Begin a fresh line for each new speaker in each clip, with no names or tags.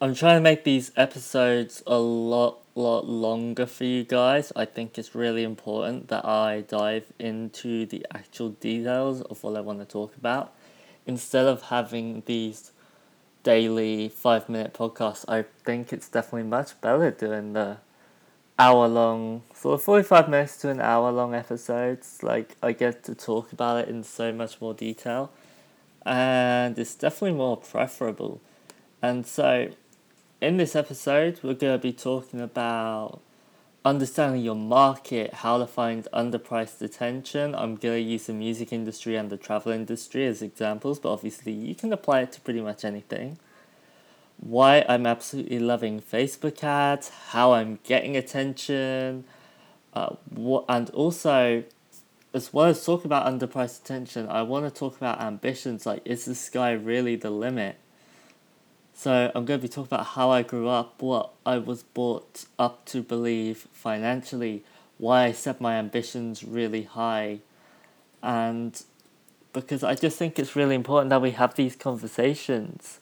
I'm trying to make these episodes a lot, lot longer for you guys. I think it's really important that I dive into the actual details of what I want to talk about instead of having these daily five minute podcasts. I think it's definitely much better doing the hour long, sort of 45 minutes to an hour long episodes. Like, I get to talk about it in so much more detail, and it's definitely more preferable. And so, in this episode, we're going to be talking about understanding your market, how to find underpriced attention. I'm going to use the music industry and the travel industry as examples, but obviously you can apply it to pretty much anything. Why I'm absolutely loving Facebook ads, how I'm getting attention, uh, what, and also, as well as talk about underpriced attention, I want to talk about ambitions. Like, is the sky really the limit? So I'm going to be talking about how I grew up, what I was brought up to believe financially, why I set my ambitions really high, and because I just think it's really important that we have these conversations.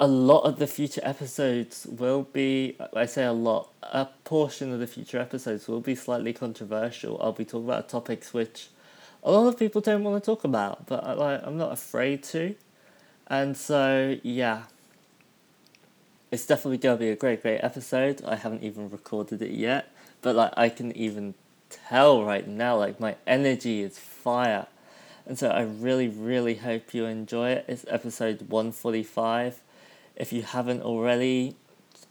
A lot of the future episodes will be, I say a lot, a portion of the future episodes will be slightly controversial. I'll be talking about topics which a lot of people don't want to talk about, but I, I'm not afraid to. And so, yeah it's definitely to be a great, great episode. I haven't even recorded it yet, but like I can even tell right now, like my energy is fire. And so I really, really hope you enjoy it. It's episode 145. If you haven't already,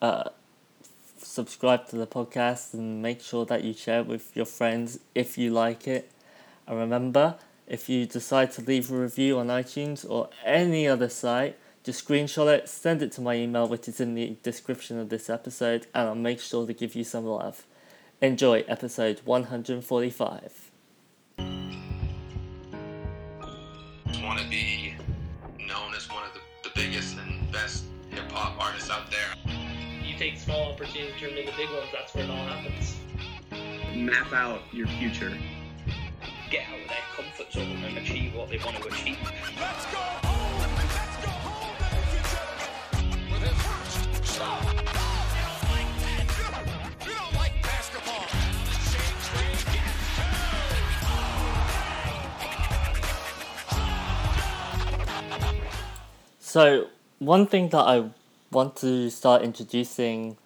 uh, subscribe to the podcast and make sure that you share it with your friends if you like it. And remember, if you decide to leave a review on iTunes or any other site, just screenshot it, send it to my email, which is in the description of this episode, and I'll make sure to give you some love. Enjoy episode 145.
Want to be known as one of the, the biggest and best hip hop artists out there.
You take small opportunities, turn into big ones. That's where it all happens.
Map out your future.
Get out of their comfort zone and achieve what they want to achieve.
Let's go
So, one thing that I want to start introducing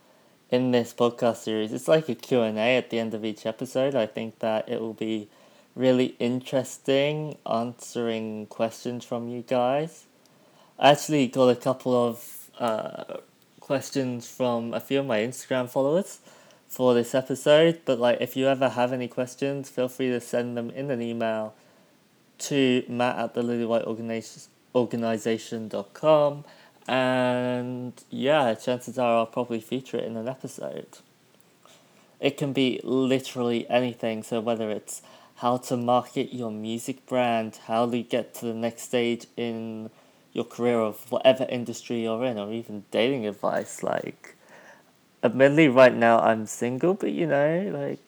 in this podcast series, it's like a Q&A at the end of each episode. I think that it will be really interesting answering questions from you guys. I actually got a couple of uh, questions from a few of my Instagram followers for this episode, but like if you ever have any questions, feel free to send them in an email to matt at the Lily White Organis- organization.com and yeah, chances are I'll probably feature it in an episode. It can be literally anything, so whether it's how to market your music brand, how to get to the next stage in your career of whatever industry you're in, or even dating advice. Like, admittedly, right now I'm single, but you know, like,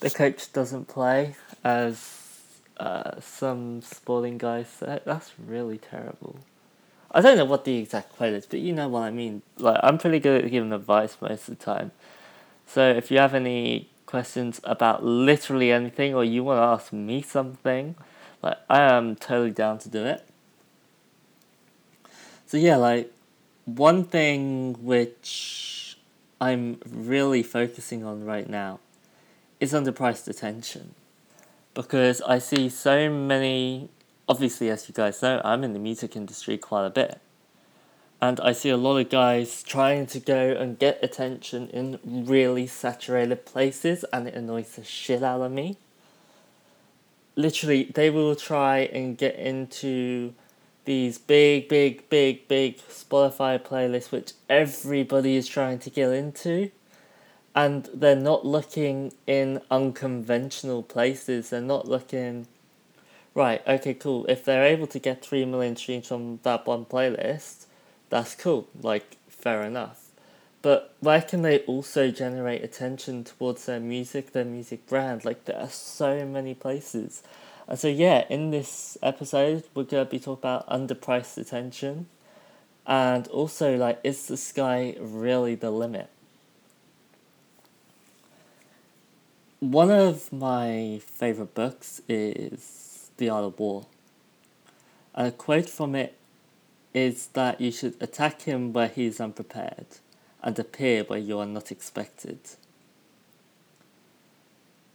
the coach doesn't play, as uh, some sporting guys said. That's really terrible. I don't know what the exact quote is, but you know what I mean. Like, I'm pretty good at giving advice most of the time. So if you have any questions about literally anything or you want to ask me something, like I am totally down to do it. So yeah, like one thing which I'm really focusing on right now is underpriced attention. Because I see so many obviously as you guys know, I'm in the music industry quite a bit. And I see a lot of guys trying to go and get attention in really saturated places, and it annoys the shit out of me. Literally, they will try and get into these big, big, big, big Spotify playlists, which everybody is trying to get into. And they're not looking in unconventional places. They're not looking, right, okay, cool. If they're able to get 3 million streams from that one playlist, that's cool, like, fair enough. But where can they also generate attention towards their music, their music brand? Like, there are so many places. And so, yeah, in this episode, we're going to be talking about underpriced attention. And also, like, is the sky really the limit? One of my favorite books is The Art of War. A quote from it is that you should attack him where he is unprepared and appear where you are not expected.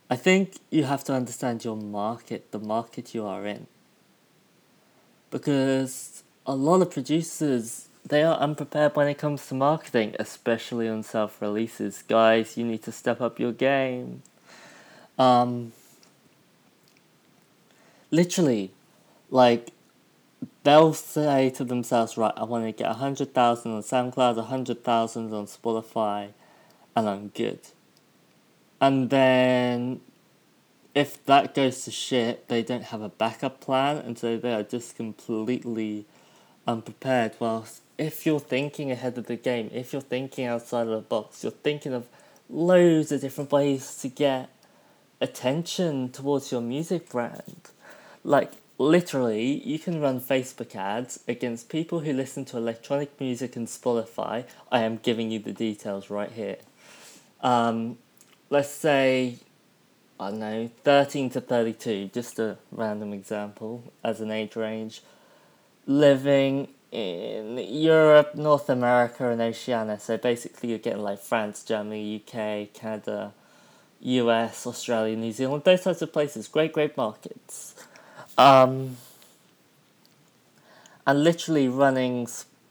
I think you have to understand your market, the market you are in. Because a lot of producers, they are unprepared when it comes to marketing, especially on self releases. Guys, you need to step up your game. Um, literally, like, they'll say to themselves, right, I want to get 100,000 on SoundCloud, 100,000 on Spotify, and I'm good. And then if that goes to shit, they don't have a backup plan, and so they are just completely unprepared. Whilst if you're thinking ahead of the game, if you're thinking outside of the box, you're thinking of loads of different ways to get attention towards your music brand. Like, literally, you can run Facebook ads against people who listen to electronic music and Spotify. I am giving you the details right here. Um, let's say, I don't know, 13 to 32, just a random example as an age range, living in Europe, North America, and Oceania. So basically, you're getting like France, Germany, UK, Canada, US, Australia, New Zealand, those types of places. Great, great markets. Um, and literally running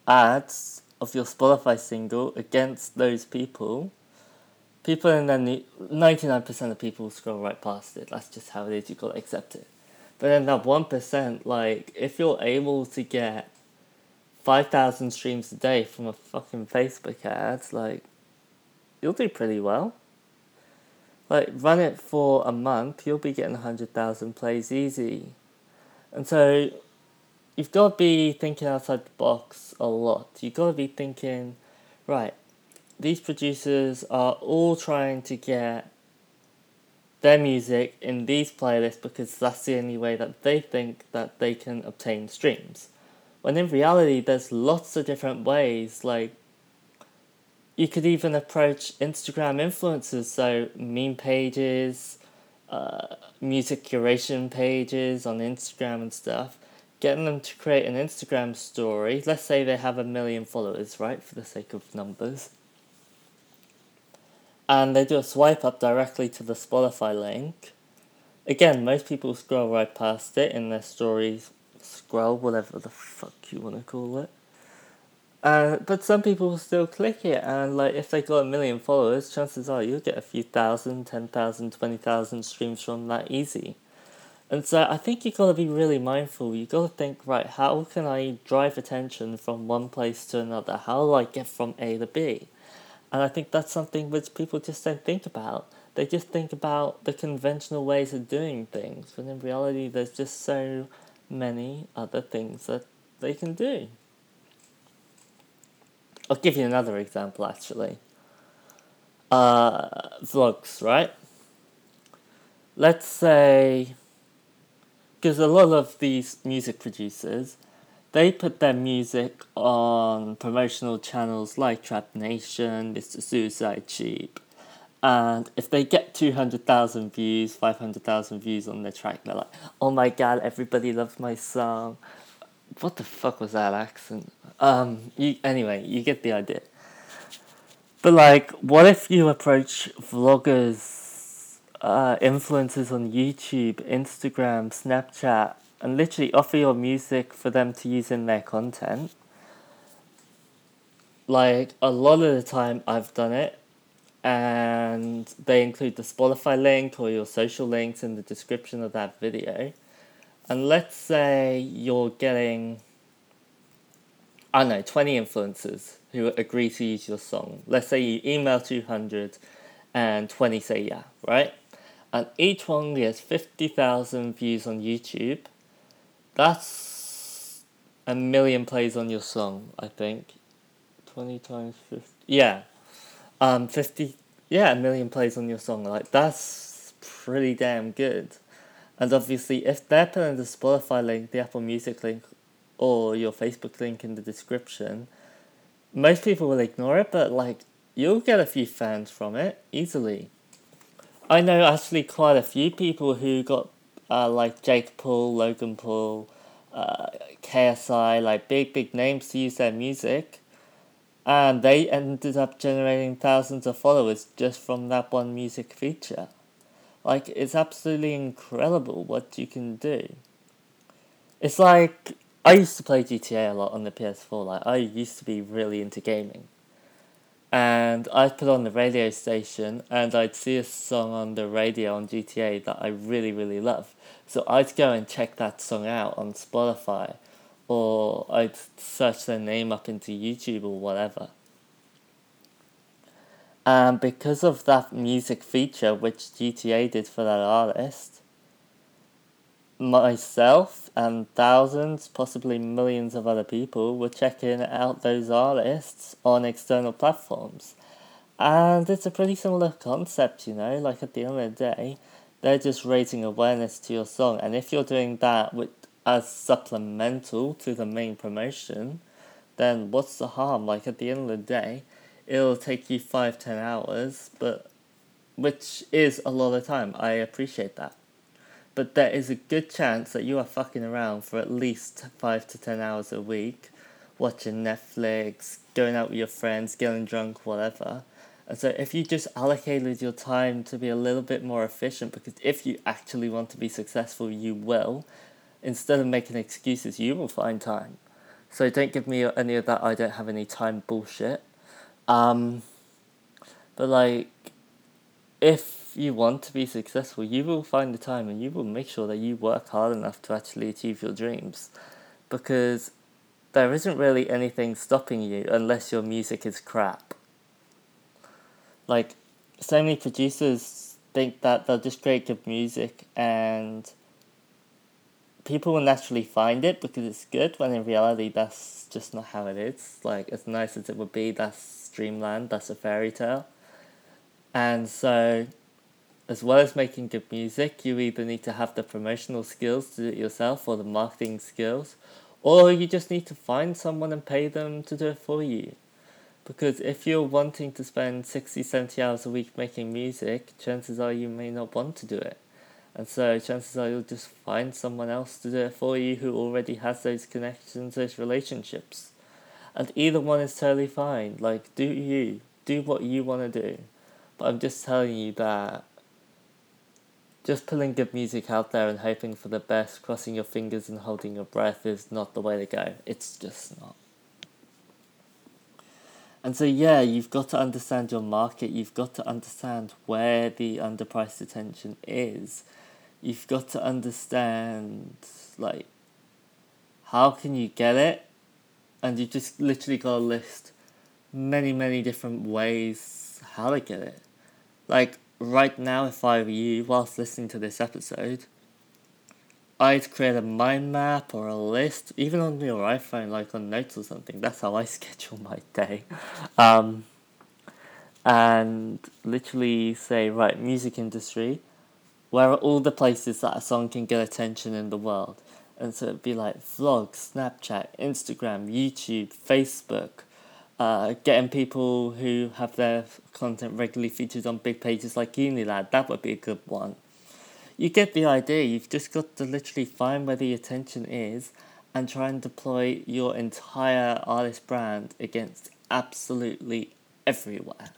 ads of your Spotify single against those people people in the 99% of people scroll right past it. That's just how it is. You've gotta accept it. But then that 1%, like, if you're able to get 5,000 streams a day from a fucking Facebook ad, like, you'll do pretty well. Like, run it for a month, you'll be getting 100,000 plays easy. And so, you've got to be thinking outside the box a lot. You've got to be thinking, right, these producers are all trying to get their music in these playlists because that's the only way that they think that they can obtain streams. When in reality, there's lots of different ways. Like, you could even approach Instagram influencers, so meme pages, uh, music curation pages on Instagram and stuff, getting them to create an Instagram story. Let's say they have a million followers, right, for the sake of numbers and they do a swipe up directly to the Spotify link. Again, most people scroll right past it in their stories, scroll, whatever the fuck you want to call it. Uh, but some people will still click it, and like if they got a million followers, chances are you'll get a few thousand, ten thousand, twenty thousand streams from that easy. And so I think you've gotta be really mindful. You've gotta think, right, how can I drive attention from one place to another? How do I get from A to B? And I think that's something which people just don't think about. They just think about the conventional ways of doing things, when in reality, there's just so many other things that they can do. I'll give you another example actually. Uh, vlogs, right? Let's say, because a lot of these music producers, they put their music on promotional channels like Trap Nation, Mr. Suicide Sheep. And if they get 200,000 views, 500,000 views on their track, they're like, oh my god, everybody loves my song. What the fuck was that accent? Um, you, anyway, you get the idea. But like, what if you approach vloggers, uh, influencers on YouTube, Instagram, Snapchat, and literally offer your music for them to use in their content. Like a lot of the time, I've done it, and they include the Spotify link or your social links in the description of that video. And let's say you're getting, I don't know, 20 influencers who agree to use your song. Let's say you email 200 and 20 say yeah, right? And each one gets 50,000 views on YouTube that's a million plays on your song, I think. 20 times 50. Yeah. Um, 50. Yeah, a million plays on your song. Like, that's pretty damn good. And obviously, if they're putting the Spotify link, the Apple Music link, or your Facebook link in the description, most people will ignore it, but like you'll get a few fans from it easily. I know actually quite a few people who got uh, like Jake Paul, Logan Paul, uh, KSI, like big big names to use their music, and they ended up generating thousands of followers just from that one music feature. Like it's absolutely incredible what you can do. It's like I used to play GTA a lot on the PS4. Like I used to be really into gaming and I'd put on the radio station and I'd see a song on the radio on GTA that I really, really love. So I'd go and check that song out on Spotify or I'd search their name up into YouTube or whatever. And because of that music feature which GTA did for that artist, myself and thousands, possibly millions of other people were checking out those artists on external platforms. And it's a pretty similar concept, you know, like at the end of the day, they're just raising awareness to your song. And if you're doing that with as supplemental to the main promotion, then what's the harm? Like at the end of the day, it'll take you five, ten hours, but which is a lot of time. I appreciate that but there is a good chance that you are fucking around for at least five to ten hours a week, watching Netflix, going out with your friends, getting drunk, whatever. And so, if you just allocated your time to be a little bit more efficient, because if you actually want to be successful, you will, instead of making excuses, you will find time. So, don't give me any of that I don't have any time bullshit. Um, but, like, if you want to be successful, you will find the time and you will make sure that you work hard enough to actually achieve your dreams. Because there isn't really anything stopping you unless your music is crap. Like, so many producers think that they'll just create good music and people will naturally find it because it's good when in reality that's just not how it is. Like, as nice as it would be, that's dreamland, that's a fairy tale. And so as well as making good music, you either need to have the promotional skills to do it yourself or the marketing skills, or you just need to find someone and pay them to do it for you. Because if you're wanting to spend 60, 70 hours a week making music, chances are you may not want to do it. And so chances are you'll just find someone else to do it for you who already has those connections, those relationships. And either one is totally fine. Like, do you. Do what you want to do. But I'm just telling you that just putting good music out there and hoping for the best, crossing your fingers and holding your breath is not the way to go. It's just not. And so, yeah, you've got to understand your market. You've got to understand where the underpriced attention is. You've got to understand, like, how can you get it? And you just literally got to list many, many different ways how to get it. Like, right now, if I were you, whilst listening to this episode, I'd create a mind map or a list, even on your iPhone, like on Notes or something. That's how I schedule my day. Um, and literally say, right, music industry, where are all the places that a song can get attention in the world? And so it'd be like vlogs, Snapchat, Instagram, YouTube, Facebook, uh, getting people who have their content regularly featured on big pages like Unilad, that would be a good one. You get the idea, you've just got to literally find where the attention is and try and deploy your entire artist brand against absolutely everywhere.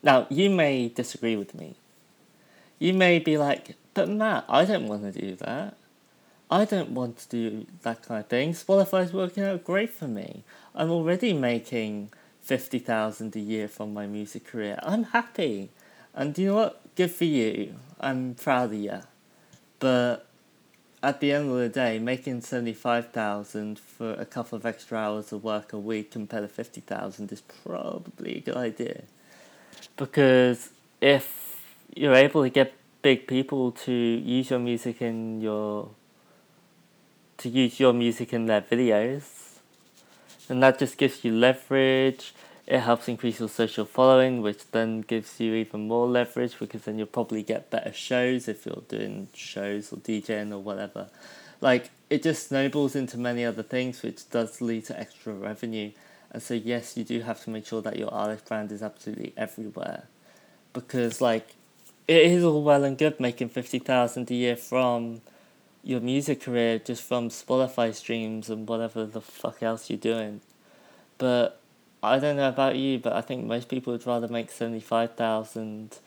Now, you may disagree with me. You may be like, but Matt, I don't want to do that. I don't want to do that kind of thing. Spotify's working out great for me. I'm already making 50,000 a year from my music career. I'm happy. And you know what? Good for you. I'm proud of you. But at the end of the day, making 75,000 for a couple of extra hours of work a week compared to 50,000 is probably a good idea. Because if you're able to get big people to use your music in your to use your music in their videos. And that just gives you leverage. It helps increase your social following, which then gives you even more leverage because then you'll probably get better shows if you're doing shows or DJing or whatever. like it just snowballs into many other things, which does lead to extra revenue. And so, yes, you do have to make sure that your artist brand is absolutely everywhere, because like it is all well and good making fifty thousand a year from your music career just from Spotify streams and whatever the fuck else you're doing. But I don't know about you, but I think most people would rather make seventy five thousand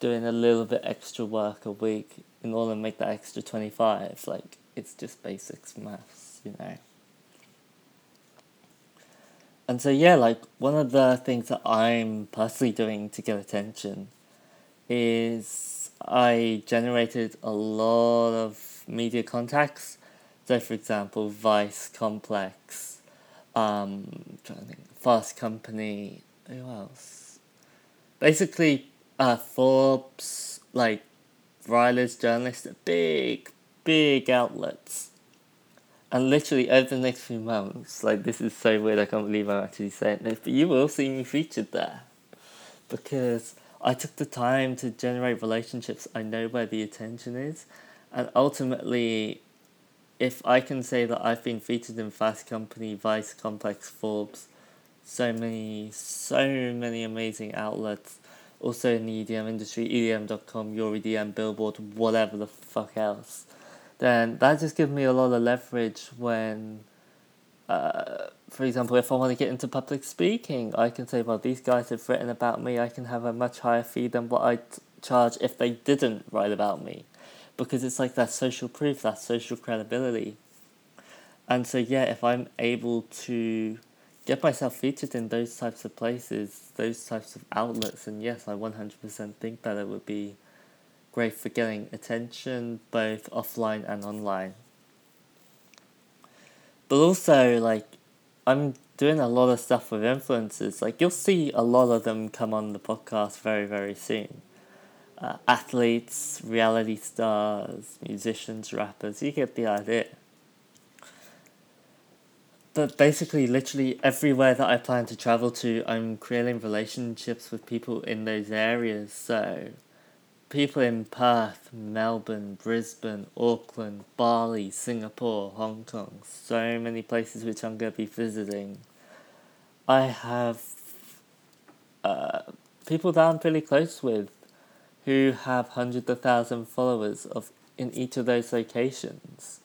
doing a little bit extra work a week in order to make that extra twenty five. Like it's just basics maths, you know. And so yeah, like one of the things that I'm personally doing to get attention is I generated a lot of media contacts. So for example, Vice, Complex, um, Fast Company, who else? Basically, uh, Forbes, like writers, journalists, big, big outlets. And literally over the next few months, like this is so weird, I can't believe I'm actually saying this, but you will see me featured there. Because I took the time to generate relationships, I know where the attention is, and ultimately, if I can say that I've been featured in Fast Company, Vice, Complex, Forbes, so many, so many amazing outlets, also in the EDM industry, EDM.com, Your EDM, Billboard, whatever the fuck else then that just gives me a lot of leverage when, uh, for example, if I want to get into public speaking, I can say, well, these guys have written about me, I can have a much higher fee than what I'd charge if they didn't write about me. Because it's like that social proof, that social credibility. And so, yeah, if I'm able to get myself featured in those types of places, those types of outlets, and yes, I 100% think that it would be great for getting attention both offline and online. But also, like, I'm doing a lot of stuff with influencers. Like, you'll see a lot of them come on the podcast very, very soon. Uh, athletes, reality stars, musicians, rappers, you get the idea. But basically, literally everywhere that I plan to travel to, I'm creating relationships with people in those areas. So, people in Perth, Melbourne, Brisbane, Auckland, Bali, Singapore, Hong Kong, so many places which I'm going to be visiting. I have uh, people that I'm pretty close with who have hundreds of thousands of followers of in each of those locations.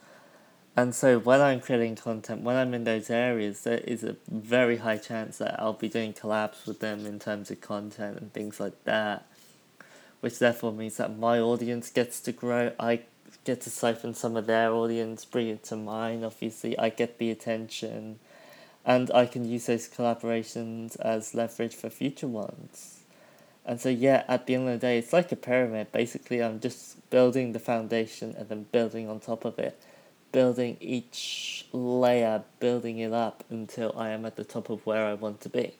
And so when I'm creating content, when I'm in those areas, there is a very high chance that I'll be doing collabs with them in terms of content and things like that which therefore means that my audience gets to grow. I get to siphon some of their audience, bring it to mine. Obviously, I get the attention, and I can use those collaborations as leverage for future ones. And so, yeah, at the end of the day, it's like a pyramid. Basically, I'm just building the foundation and then building on top of it, building each layer, building it up until I am at the top of where I want to be.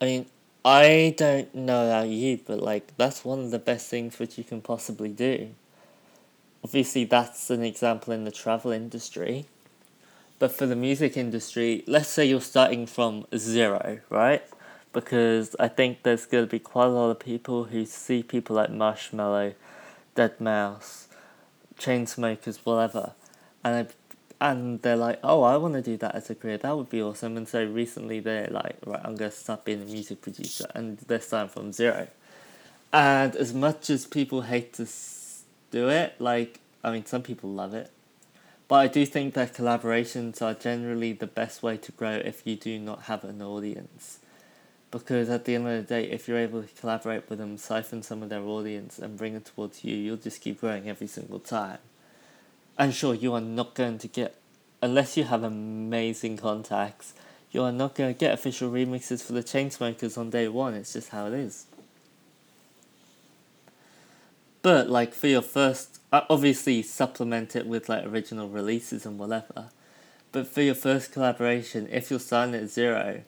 I mean, I don't know about you, but like that's one of the best things which you can possibly do. Obviously, that's an example in the travel industry. But for the music industry, let's say you're starting from zero, right? Because I think there's going to be quite a lot of people who see people like Marshmello, Deadmau5, Chainsmokers, whatever, and and they're like, oh, I want to do that as a career. That would be awesome. And so recently they're like, right, I'm going to start being a music producer, and they're starting from zero. And as much as people hate to do it, like, I mean, some people love it. But I do think that collaborations are generally the best way to grow if you do not have an audience. Because at the end of the day, if you're able to collaborate with them, siphon some of their audience, and bring it towards you, you'll just keep growing every single time. And sure, you are not going to get, unless you have amazing contacts, you are not going to get official remixes for the Chainsmokers on day one. It's just how it is. But like for your first, uh, obviously supplement it with like original releases and whatever. But for your first collaboration, if you're starting at zero,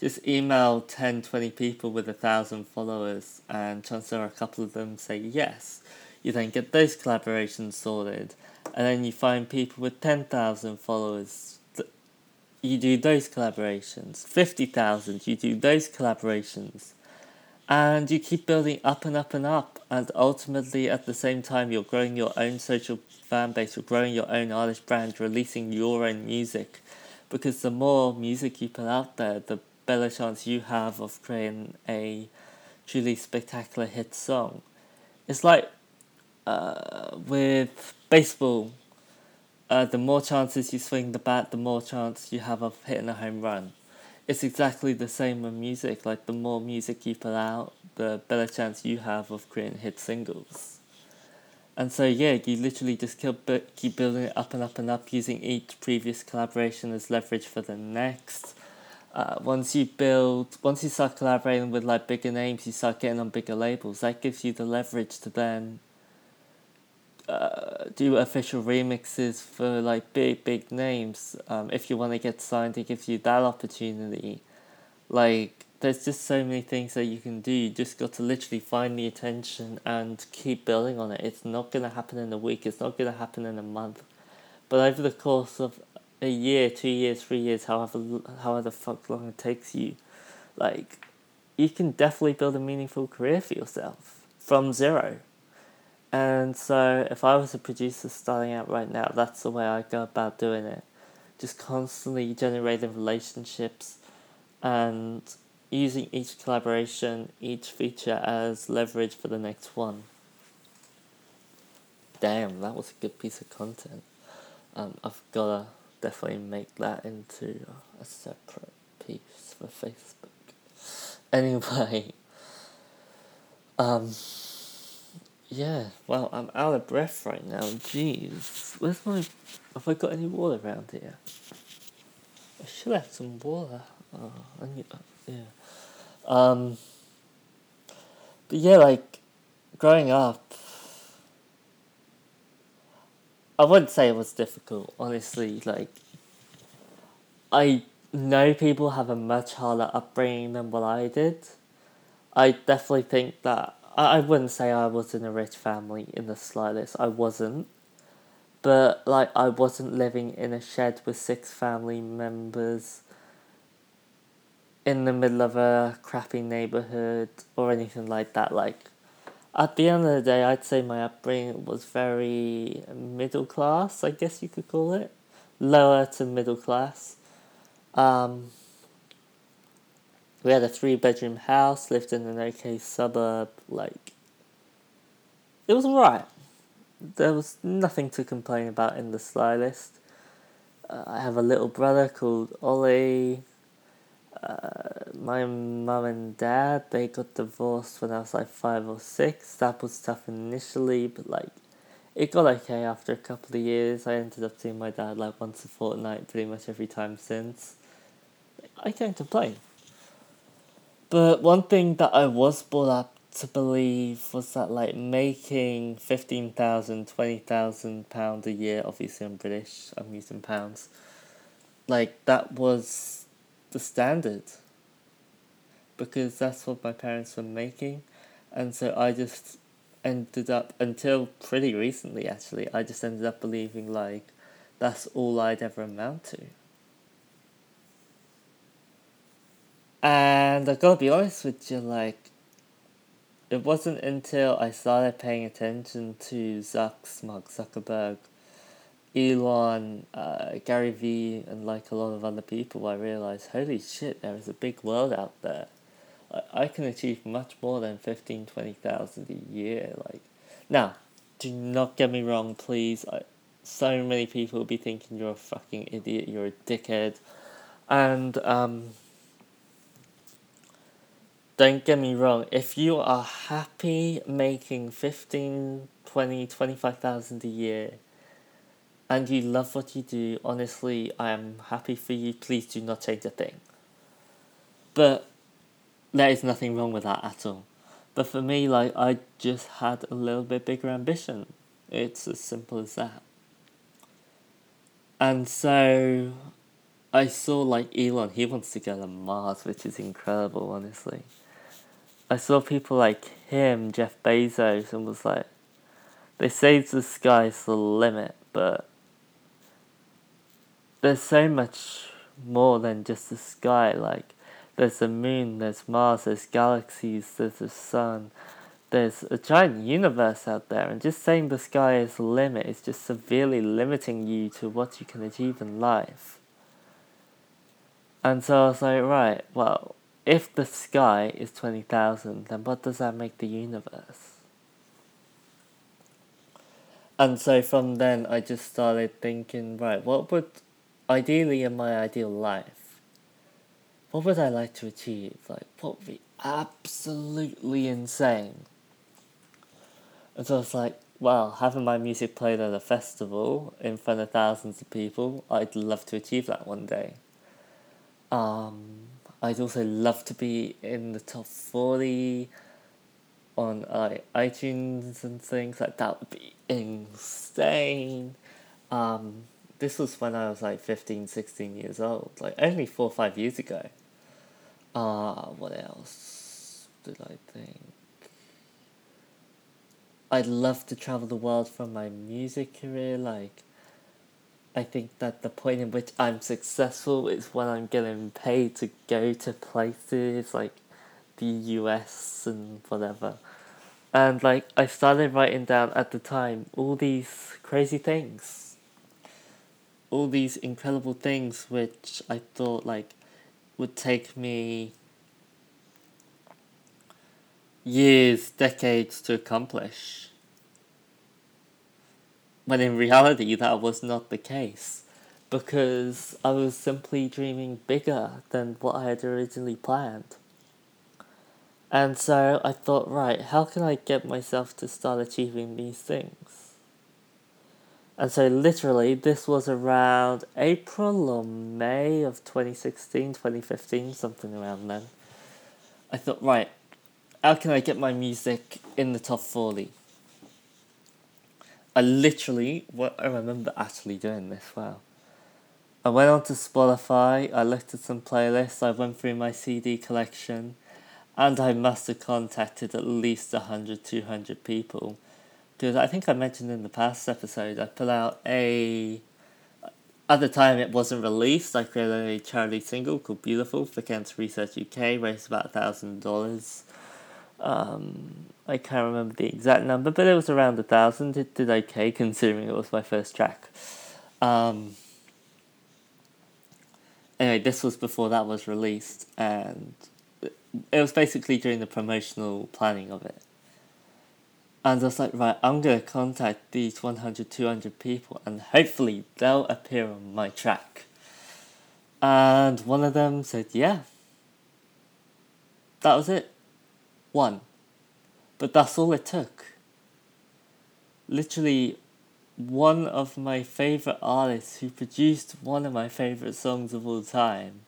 just email 10, 20 people with a thousand followers, and chances are a couple of them say yes. You then get those collaborations sorted, and then you find people with 10,000 followers. You do those collaborations. 50,000, you do those collaborations. and you keep building up and up and up and ultimately at the same time you're growing your own social fan base you're growing your own artist brand releasing your own music because the more music you put out there the better chance you have of creating a truly spectacular hit song it's like uh, with baseball uh, the more chances you swing the bat the more chance you have of hitting a home run it's exactly the same with music. Like the more music you put out, the better chance you have of creating hit singles. And so yeah, you literally just keep keep building it up and up and up, using each previous collaboration as leverage for the next. Uh, once you build, once you start collaborating with like bigger names, you start getting on bigger labels. That gives you the leverage to then uh, do official remixes for like big big names. Um, if you want to get signed, it gives you that opportunity. Like there's just so many things that you can do. You just got to literally find the attention and keep building on it. It's not gonna happen in a week. It's not gonna happen in a month. But over the course of a year, two years, three years, however however the fuck long it takes you, like you can definitely build a meaningful career for yourself from zero. And so, if I was a producer starting out right now, that's the way I go about doing it. Just constantly generating relationships and using each collaboration, each feature as leverage for the next one. Damn, that was a good piece of content. Um, I've gotta definitely make that into a separate piece for Facebook. Anyway, um, yeah, well, I'm out of breath right now. Jeez, where's my? Have I got any water around here? I should have some water. Oh, I need, yeah. Um. But yeah, like growing up, I wouldn't say it was difficult. Honestly, like I know people have a much harder upbringing than what I did. I definitely think that I, I wouldn't say I was in a rich family in the slightest. I wasn't. But like I wasn't living in a shed with six family members in the middle of a crappy neighborhood or anything like that. Like at the end of the day I'd say my upbringing was very middle class, I guess you could call it. Lower to middle class. Um we had a three bedroom house, lived in an okay suburb, like it was alright. There was nothing to complain about in the slightest. Uh, I have a little brother called Ollie. Uh, my mum and dad they got divorced when I was like five or six. That was tough initially, but like it got okay after a couple of years. I ended up seeing my dad like once a fortnight, pretty much every time since. I can't complain. But one thing that I was brought up to believe was that like making 15,000, 20,000 pounds a year, obviously I'm British, I'm using pounds, like that was the standard. Because that's what my parents were making. And so I just ended up, until pretty recently actually, I just ended up believing like that's all I'd ever amount to. And I gotta be honest with you, like, it wasn't until I started paying attention to Zucks, Mark Zuckerberg, Elon, uh, Gary Vee, and like a lot of other people, I realized, holy shit, there is a big world out there. I, I can achieve much more than 15, 20,000 a year. Like, now, do not get me wrong, please. I, so many people will be thinking you're a fucking idiot, you're a dickhead. And, um, don't get me wrong, if you are happy making 15, 20, 25,000 a year and you love what you do, honestly, I am happy for you. Please do not change a thing. But there is nothing wrong with that at all. But for me, like, I just had a little bit bigger ambition. It's as simple as that. And so I saw like Elon, he wants to go to Mars, which is incredible, honestly. I saw people like him, Jeff Bezos, and was like, they say the sky's the limit, but there's so much more than just the sky. Like, There's the moon, there's Mars, there's galaxies, there's the sun. There's a giant universe out there, and just saying the sky is the limit is just severely limiting you to what you can achieve in life. And so I was like, right, well, if the sky is 20,000, then what does that make the universe? And so from then, I just started thinking, right, what would, ideally in my ideal life, what would I like to achieve? Like, what would be absolutely insane? And so I was like, well, having my music played at a festival in front of thousands of people, I'd love to achieve that one day. Um, I'd also love to be in the top 40 on uh, iTunes and things like that would be insane. Um, this was when I was like 15, 16 years old, like only four or five years ago. Uh, what else did I think? I'd love to travel the world from my music career. Like, I think that the point in which I'm successful is when I'm getting paid to go to places like the US and whatever. And like, I started writing down at the time all these crazy things. All these incredible things which I thought like would take me years, decades to accomplish. When in reality, that was not the case because I was simply dreaming bigger than what I had originally planned. And so I thought, right, how can I get myself to start achieving these things? And so, literally, this was around April or May of 2016, 2015, something around then. I thought, right, how can I get my music in the top 40? I literally, what I remember actually doing this, wow. I went onto Spotify, I looked at some playlists, I went through my CD collection, and I must have contacted at least 100, 200 people. Because I think I mentioned in the past episode, I put out a. At the time it wasn't released, I created a charity single called Beautiful for Cancer Research UK, raised about $1,000. Um, I can't remember the exact number, but it was around a thousand. It did okay considering it was my first track. Um, anyway, this was before that was released, and it was basically during the promotional planning of it. And I was like, right, I'm going to contact these 100, 200 people, and hopefully they'll appear on my track. And one of them said, yeah. That was it. One. But that's all it took. Literally, one of my favorite artists who produced one of my favorite songs of all time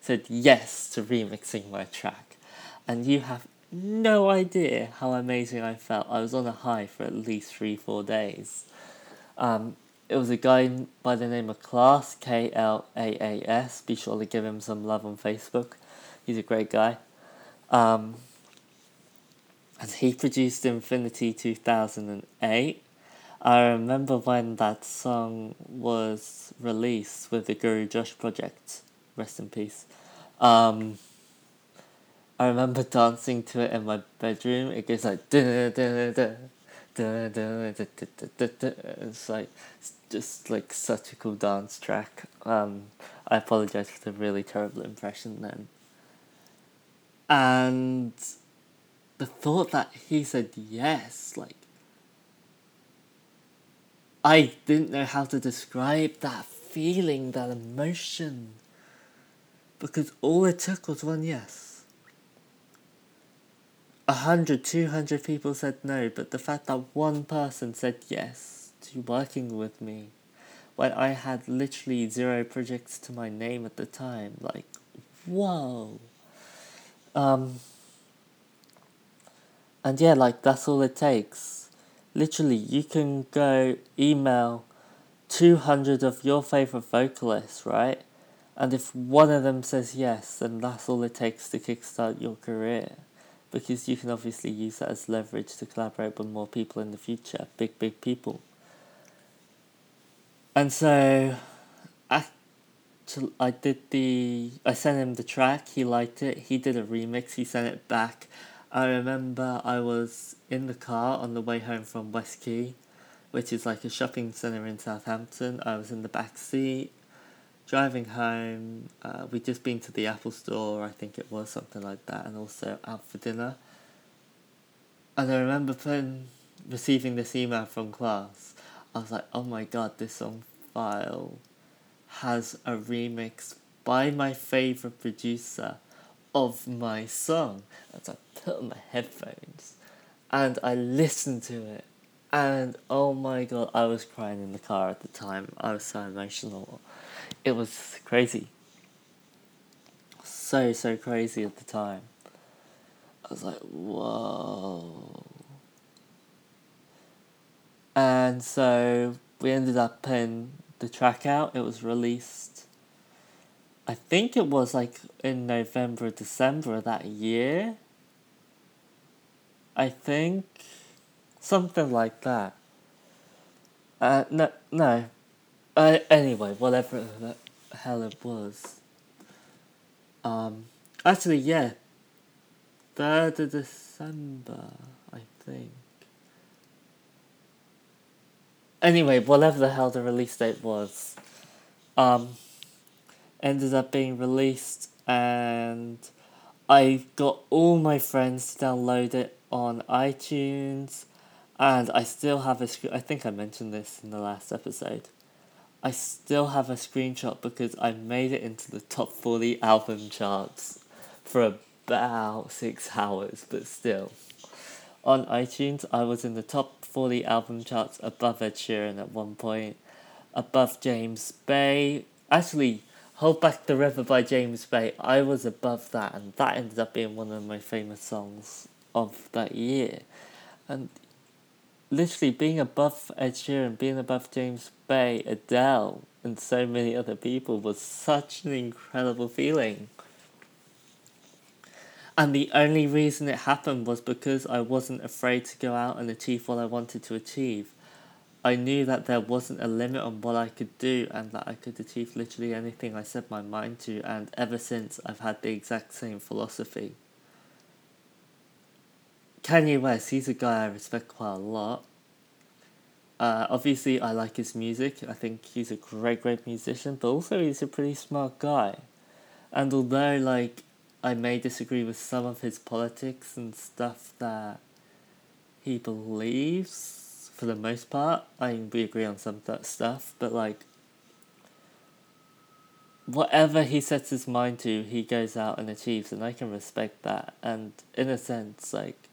said yes to remixing my track. And you have no idea how amazing I felt. I was on a high for at least three, four days. Um, it was a guy by the name of Klaas, K L A A S. Be sure to give him some love on Facebook. He's a great guy. Um, and he produced Infinity 2008. I remember when that song was released with the Guru Josh project. Rest in peace. Um, I remember dancing to it in my bedroom. It goes like da da da da da da da da da. It's like it's just like such a cool dance track. Um, I apologize for the really terrible impression then. And the thought that he said yes, like I didn't know how to describe that feeling, that emotion. Because all it took was one yes. A hundred, two hundred people said no, but the fact that one person said yes to working with me when I had literally zero projects to my name at the time, like, whoa. Um, and yeah, like, that's all it takes. Literally, you can go email 200 of your favorite vocalists, right? And if one of them says yes, then that's all it takes to kickstart your career. Because you can obviously use that as leverage to collaborate with more people in the future. Big, big people. And so, I, I did the I sent him the track. He liked it. He did a remix. He sent it back. I remember I was in the car on the way home from WestQuay, which is like a shopping center in Southampton. I was in the back seat, driving home. Uh, we'd just been to the Apple store, I think it was something like that, and also out for dinner. And I remember putting, receiving this email from Klaas. I was like, oh my god, this song file has a remix by my favorite producer of my song. So I put on my headphones and I listened to it. And oh my god, I was crying in the car at the time. I was so emotional. It was crazy. So, so crazy at the time. I was like, whoa. And so we ended up putting the track out. It was released, I think it was like in November, December that year. I think something like that. Uh, no, no. Uh, anyway, whatever the hell it was. Um, actually, yeah. 3rd of December, I think. Anyway, whatever the hell the release date was, um, ended up being released, and I got all my friends to download it on iTunes, and I still have a screen. I think I mentioned this in the last episode. I still have a screenshot because I made it into the top 40 album charts for about six hours, but still. On iTunes, I was in the top 40 album charts above Ed Sheeran at one point, above James Bay. Actually, Hold Back the River by James Bay, I was above that, and that ended up being one of my famous songs of that year. And literally being above Ed Sheeran, being above James Bay, Adele, and so many other people was such an incredible feeling. And the only reason it happened was because I wasn't afraid to go out and achieve what I wanted to achieve. I knew that there wasn't a limit on what I could do and that I could achieve literally anything I set my mind to, and ever since I've had the exact same philosophy. Kanye West, he's a guy I respect quite a lot. Uh, obviously, I like his music. I think he's a great, great musician, but also he's a pretty smart guy. And although, like, I may disagree with some of his politics and stuff that he believes, for the most part, I we agree on some of that stuff, but like, whatever he sets his mind to, he goes out and achieves, and I can respect that. And in a sense, like,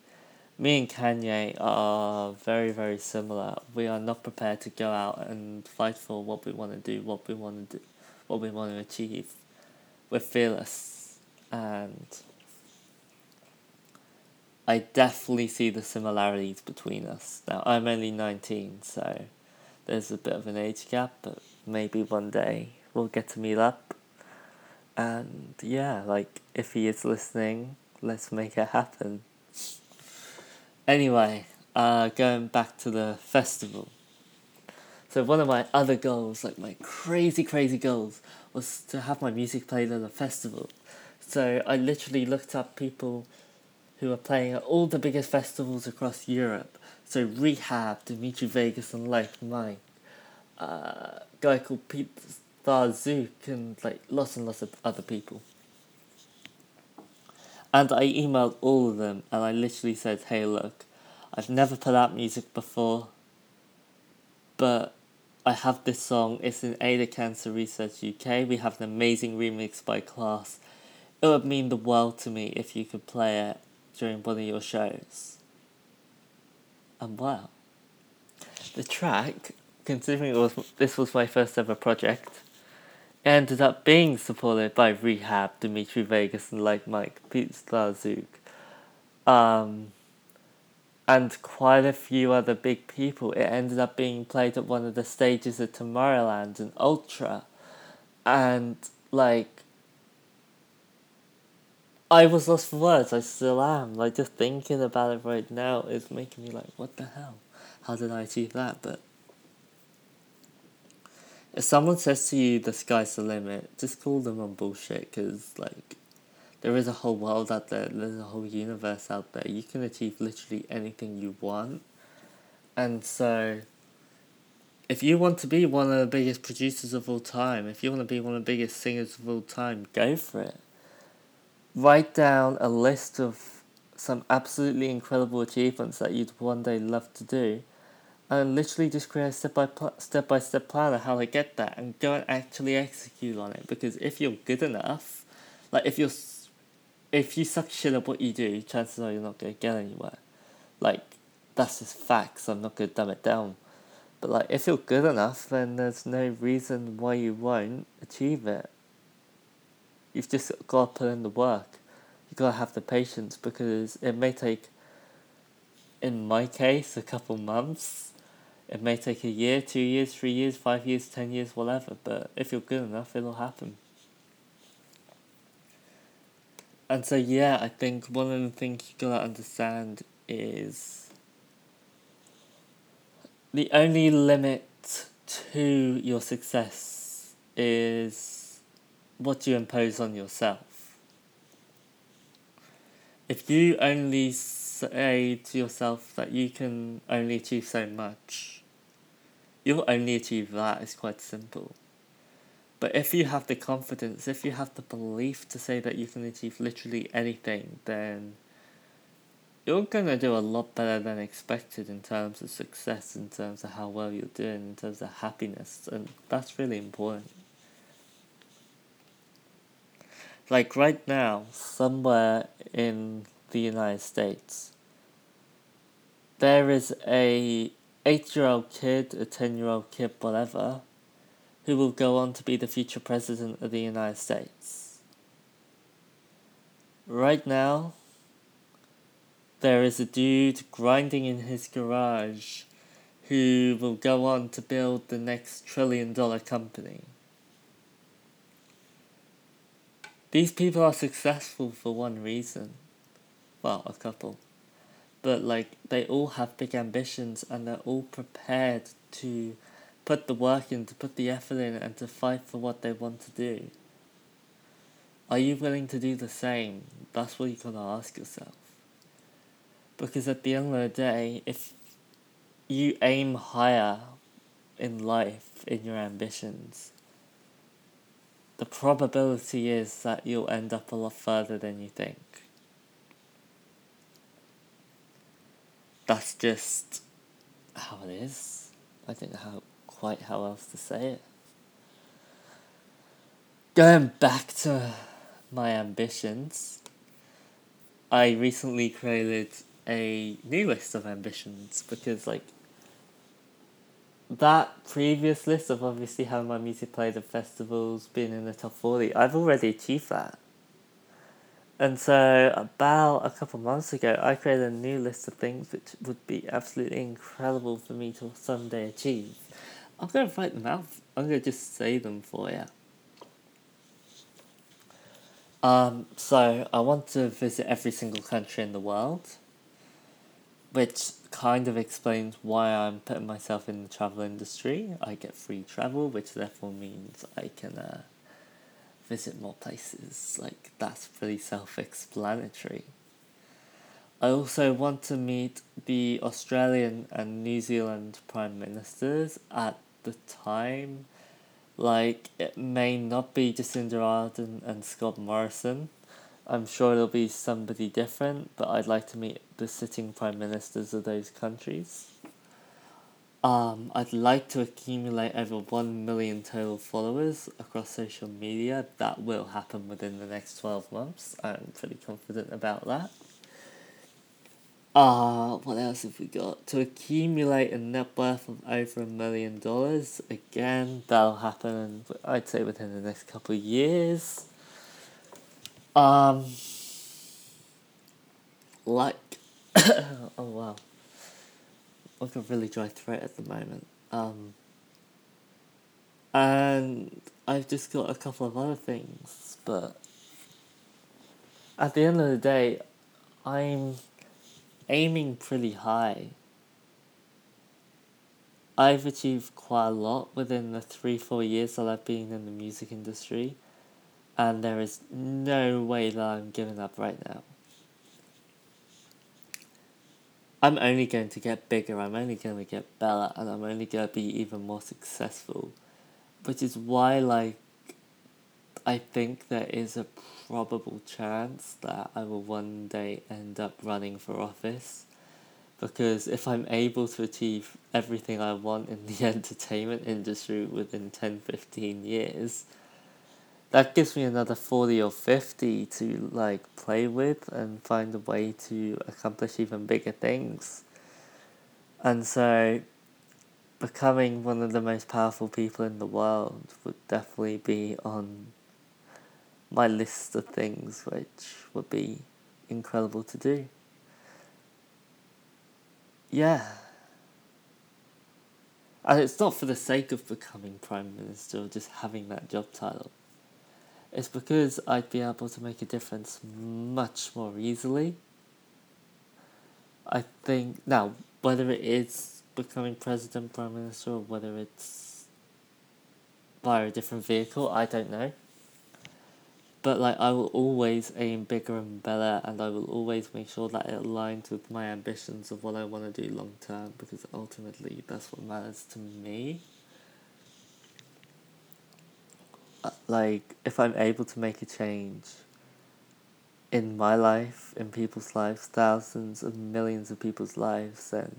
me and Kanye are very, very similar. We are not prepared to go out and fight for what we want to do, what we want to do, what we want to achieve. We're fearless, and I definitely see the similarities between us. Now, I'm only 19, so there's a bit of an age gap, but maybe one day we'll get to meet up. And yeah, like, if he is listening, let's make it happen. Anyway, uh, going back to the festival. So one of my other goals, like my crazy, crazy goals, was to have my music played at a festival. So I literally looked up people who are playing at all the biggest festivals across Europe. So R3HAB, Dimitri Vegas, and Like Mike. Uh, guy called Pete Starzook, and like lots and lots of other people. And I emailed all of them and I literally said, hey, look, I've never put out music before, but I have this song. It's in Ada Cancer Research UK. We have an amazing remix by Klaas. It would mean the world to me if you could play it during one of your shows. And wow. The track, considering was this was my first ever project, ended up being supported by R3HAB, Dimitri Vegas, and Like Mike Pete Starzook. Um, and quite a few other big people. It ended up being played at one of the stages at Tomorrowland and Ultra. And like I was lost for words, I still am. Like just thinking about it right now is making me like, what the hell? How did I achieve that? But If someone says to you the sky's the limit, just call them on bullshit because, like, there is a whole world out there, there's a whole universe out there. You can achieve literally anything you want. And so, if you want to be one of the biggest producers of all time, if you want to be one of the biggest singers of all time, go for it. Write down a list of some absolutely incredible achievements that you'd one day love to do and literally just create a step by pl- step by step plan of how to get that and go and actually execute on it. Because if you're good enough like if you're if you suck shit at what you do chances are you're not going to get anywhere. Like that's just facts. I'm not going to dumb it down. But like if you're good enough then there's no reason why you won't achieve it you've just got to put in the work You've got to have the patience because it may take in my case a couple months it may take a year, two years, three years, five years, ten years, whatever, but if you're good enough, it'll happen. And so, yeah, I think one of the things you gotta understand is the only limit to your success is what you impose on yourself. If you only say to yourself that you can only achieve so much, you'll only achieve that. It's quite simple. But if you have the confidence, if you have the belief to say that you can achieve literally anything, then you're gonna do a lot better than expected in terms of success, in terms of how well you're doing, in terms of happiness, and that's really important. Like right now, somewhere in the United States, there is a eight year old kid, a ten year old kid, whatever, who will go on to be the future president of the United States. Right now, there is a dude grinding in his garage who will go on to build the next trillion dollar company. These people are successful for one reason. Well, a couple. But, like, they all have big ambitions and they're all prepared to put the work in, to put the effort in, and to fight for what they want to do. Are you willing to do the same? That's what you gotta ask yourself. Because at the end of the day, if you aim higher in life, in your ambitions, the probability is that you'll end up a lot further than you think. That's just how it is. I don't know how quite how else to say it. Going back to my ambitions, I recently created a new list of ambitions because like that previous list of obviously having my music played at festivals, being in the top forty, I've already achieved that. And so about a couple months ago I created a new list of things which would be absolutely incredible for me to someday achieve. I'm gonna write them out. I'm gonna just say them for you. Um, so I want to visit every single country in the world, which kind of explains why I'm putting myself in the travel industry. I get free travel, which therefore means I can uh, visit more places. Like that's pretty self-explanatory. I also want to meet the Australian and New Zealand prime ministers at the time like it may not be Jacinda Ardern and Scott Morrison. I'm sure it'll be somebody different, but I'd like to meet the sitting prime ministers of those countries. Um, I'd like to accumulate over 1 million total followers across social media. That will happen within the next 12 months. I'm pretty confident about that. Uh, what else have we got? To accumulate a net worth of over a million dollars. Again, that'll happen, I'd say, within the next couple of years. Um, like, oh wow. I've got really dry throat at the moment. Um, and I've just got a couple of other things, but at the end of the day, I'm aiming pretty high. I've achieved quite a lot within the three, four years that I've been in the music industry, and there is no way that I'm giving up right now. I'm only going to get bigger, I'm only going to get better, and I'm only going to be even more successful. Which is why, like, I think there is a probable chance that I will one day end up running for office. Because if I'm able to achieve everything I want in the entertainment industry within 10 15 years, that gives me another 40 or 50 to like play with and find a way to accomplish even bigger things. And so becoming one of the most powerful people in the world would definitely be on my list of things which would be incredible to do. Yeah. And it's not for the sake of becoming Prime Minister or just having that job title. It's because I'd be able to make a difference much more easily. I think, now, whether it is becoming President, Prime Minister, or whether it's via a different vehicle, I don't know. But like I will always aim bigger and better and I will always make sure that it aligns with my ambitions of what I want to do long term because ultimately that's what matters to me. Uh, like if I'm able to make a change in my life, in people's lives, thousands of millions of people's lives, then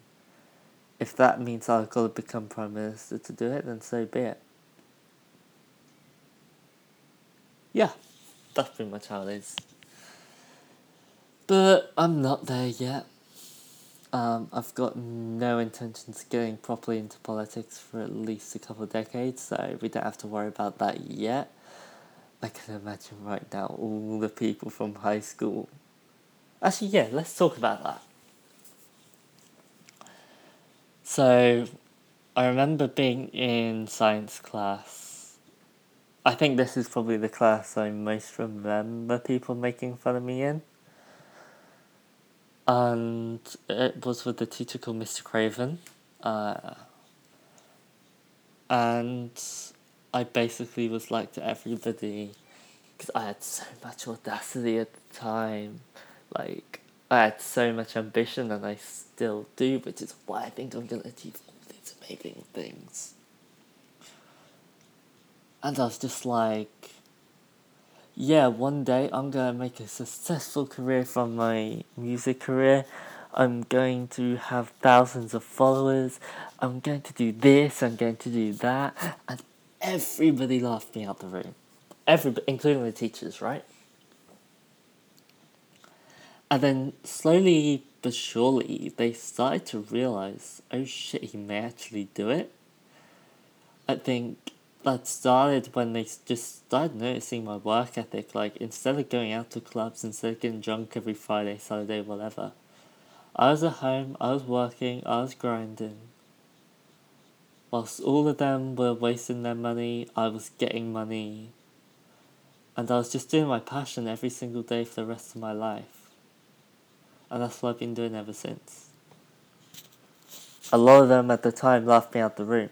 if that means I've got to become Prime Minister to do it, then so be it. Yeah that's pretty much how it is. But I'm not there yet. Um, I've got no intentions of getting properly into politics for at least a couple of decades, so we don't have to worry about that yet. I can imagine right now all the people from high school. Actually, yeah, let's talk about that. So, I remember being in science class I think this is probably the class I most remember people making fun of me in. And it was with the teacher called Mr. Craven. Uh, and I basically was like to everybody, because I had so much audacity at the time. Like, I had so much ambition, and I still do, which is why I think I'm going to achieve all these amazing things. And I was just like, yeah, one day I'm gonna make a successful career from my music career. I'm going to have thousands of followers. I'm going to do this. I'm going to do that. And everybody laughed me out the room. Everybody, including the teachers, right? And then slowly but surely, they started to realize, oh shit, he may actually do it. I think that started when they just started noticing my work ethic. Like, instead of going out to clubs, instead of getting drunk every Friday, Saturday, whatever, I was at home, I was working, I was grinding. Whilst all of them were wasting their money, I was getting money. And I was just doing my passion every single day for the rest of my life. And that's what I've been doing ever since. A lot of them at the time laughed me out the room.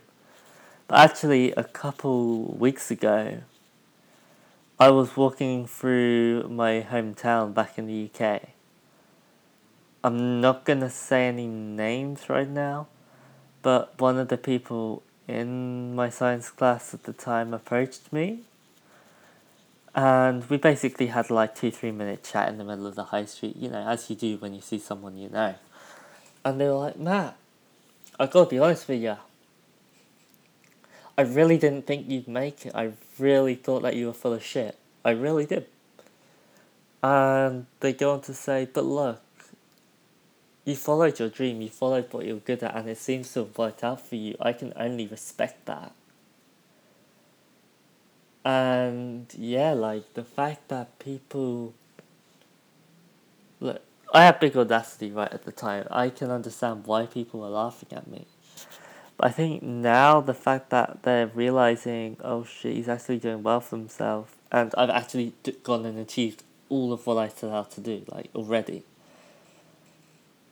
But actually, a couple weeks ago, I was walking through my hometown back in the UK. I'm not gonna say any names right now, but one of the people in my science class at the time approached me. And we basically had like two, three minute chat in the middle of the high street, you know, as you do when you see someone you know. And they were like, Matt, I gotta be honest with you, I really didn't think you'd make it. I really thought that you were full of shit. I really did. And they go on to say, but look, you followed your dream, you followed what you're good at, and it seems to have worked out for you. I can only respect that. And yeah, like the fact that people. Look, I had big audacity right at the time. I can understand why people were laughing at me. But I think now the fact that they're realizing, oh shit, he's actually doing well for himself, and I've actually gone and achieved all of what I set out to do, like already.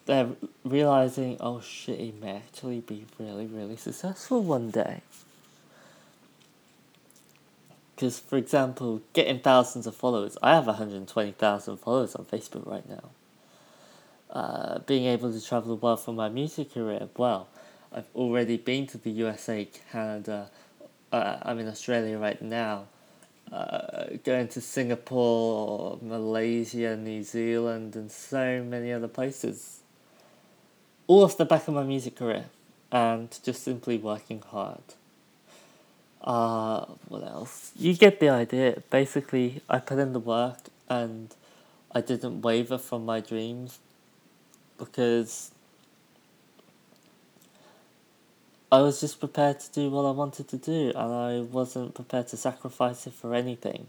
They're realizing, oh shit, he may actually be really, really successful one day. Because, for example, getting thousands of followers, I have 120,000 followers on Facebook right now. Uh, being able to travel the world for my music career, well, I've already been to the USA, Canada, uh, I'm in Australia right now, uh, going to Singapore, Malaysia, New Zealand, and so many other places. All off the back of my music career, and just simply working hard. Uh, what else? You get the idea. Basically, I put in the work and I didn't waver from my dreams because I was just prepared to do what I wanted to do and I wasn't prepared to sacrifice it for anything.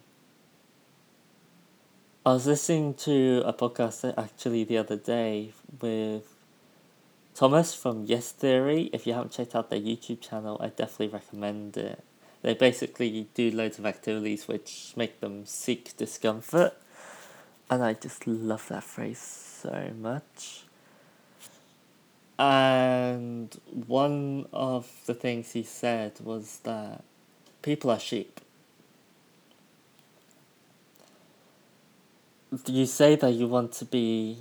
I was listening to a podcast actually the other day with Thomas from Yes Theory. If you haven't checked out their YouTube channel, I definitely recommend it. They basically do loads of activities which make them seek discomfort. And I just love that phrase so much. And one of the things he said was that people are sheep. You say that you want to be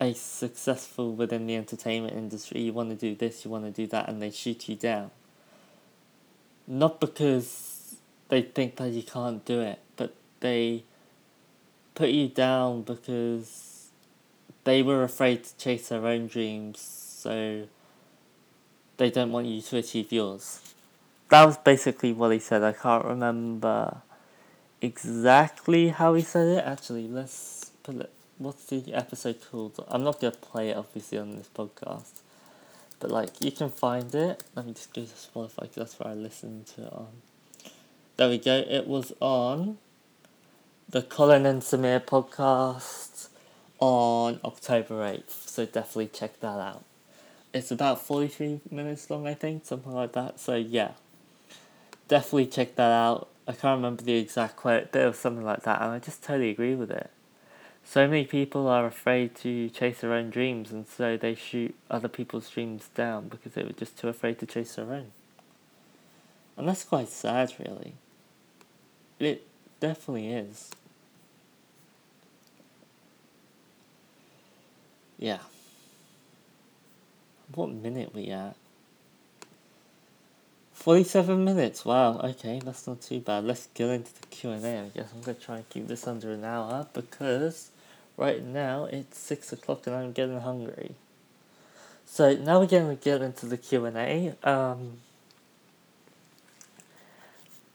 a successful within the entertainment industry, you want to do this, you want to do that, and they shoot you down. Not because they think that you can't do it, but they put you down because they were afraid to chase their own dreams, so they don't want you to achieve yours. That was basically what he said. I can't remember exactly how he said it. Actually, let's put it. What's the episode called? I'm not gonna play it obviously on this podcast, but like you can find it. Let me just go to Spotify because that's where I listened to it on. There we go. It was on the Colin and Samir podcast on October 8th. So definitely check that out. It's about 43 minutes long, I think, something like that. So yeah, definitely check that out. I can't remember the exact quote, but it was something like that, and I just totally agree with it. So many people are afraid to chase their own dreams, and so they shoot other people's dreams down because they were just too afraid to chase their own. And that's quite sad, really. It definitely is. Yeah. What minute we at? 47 minutes. Wow, okay, that's not too bad. Let's get into the Q&A. I guess I'm going to try and keep this under an hour because right now it's 6 o'clock and I'm getting hungry. So now we're going to get into the Q&A. Um,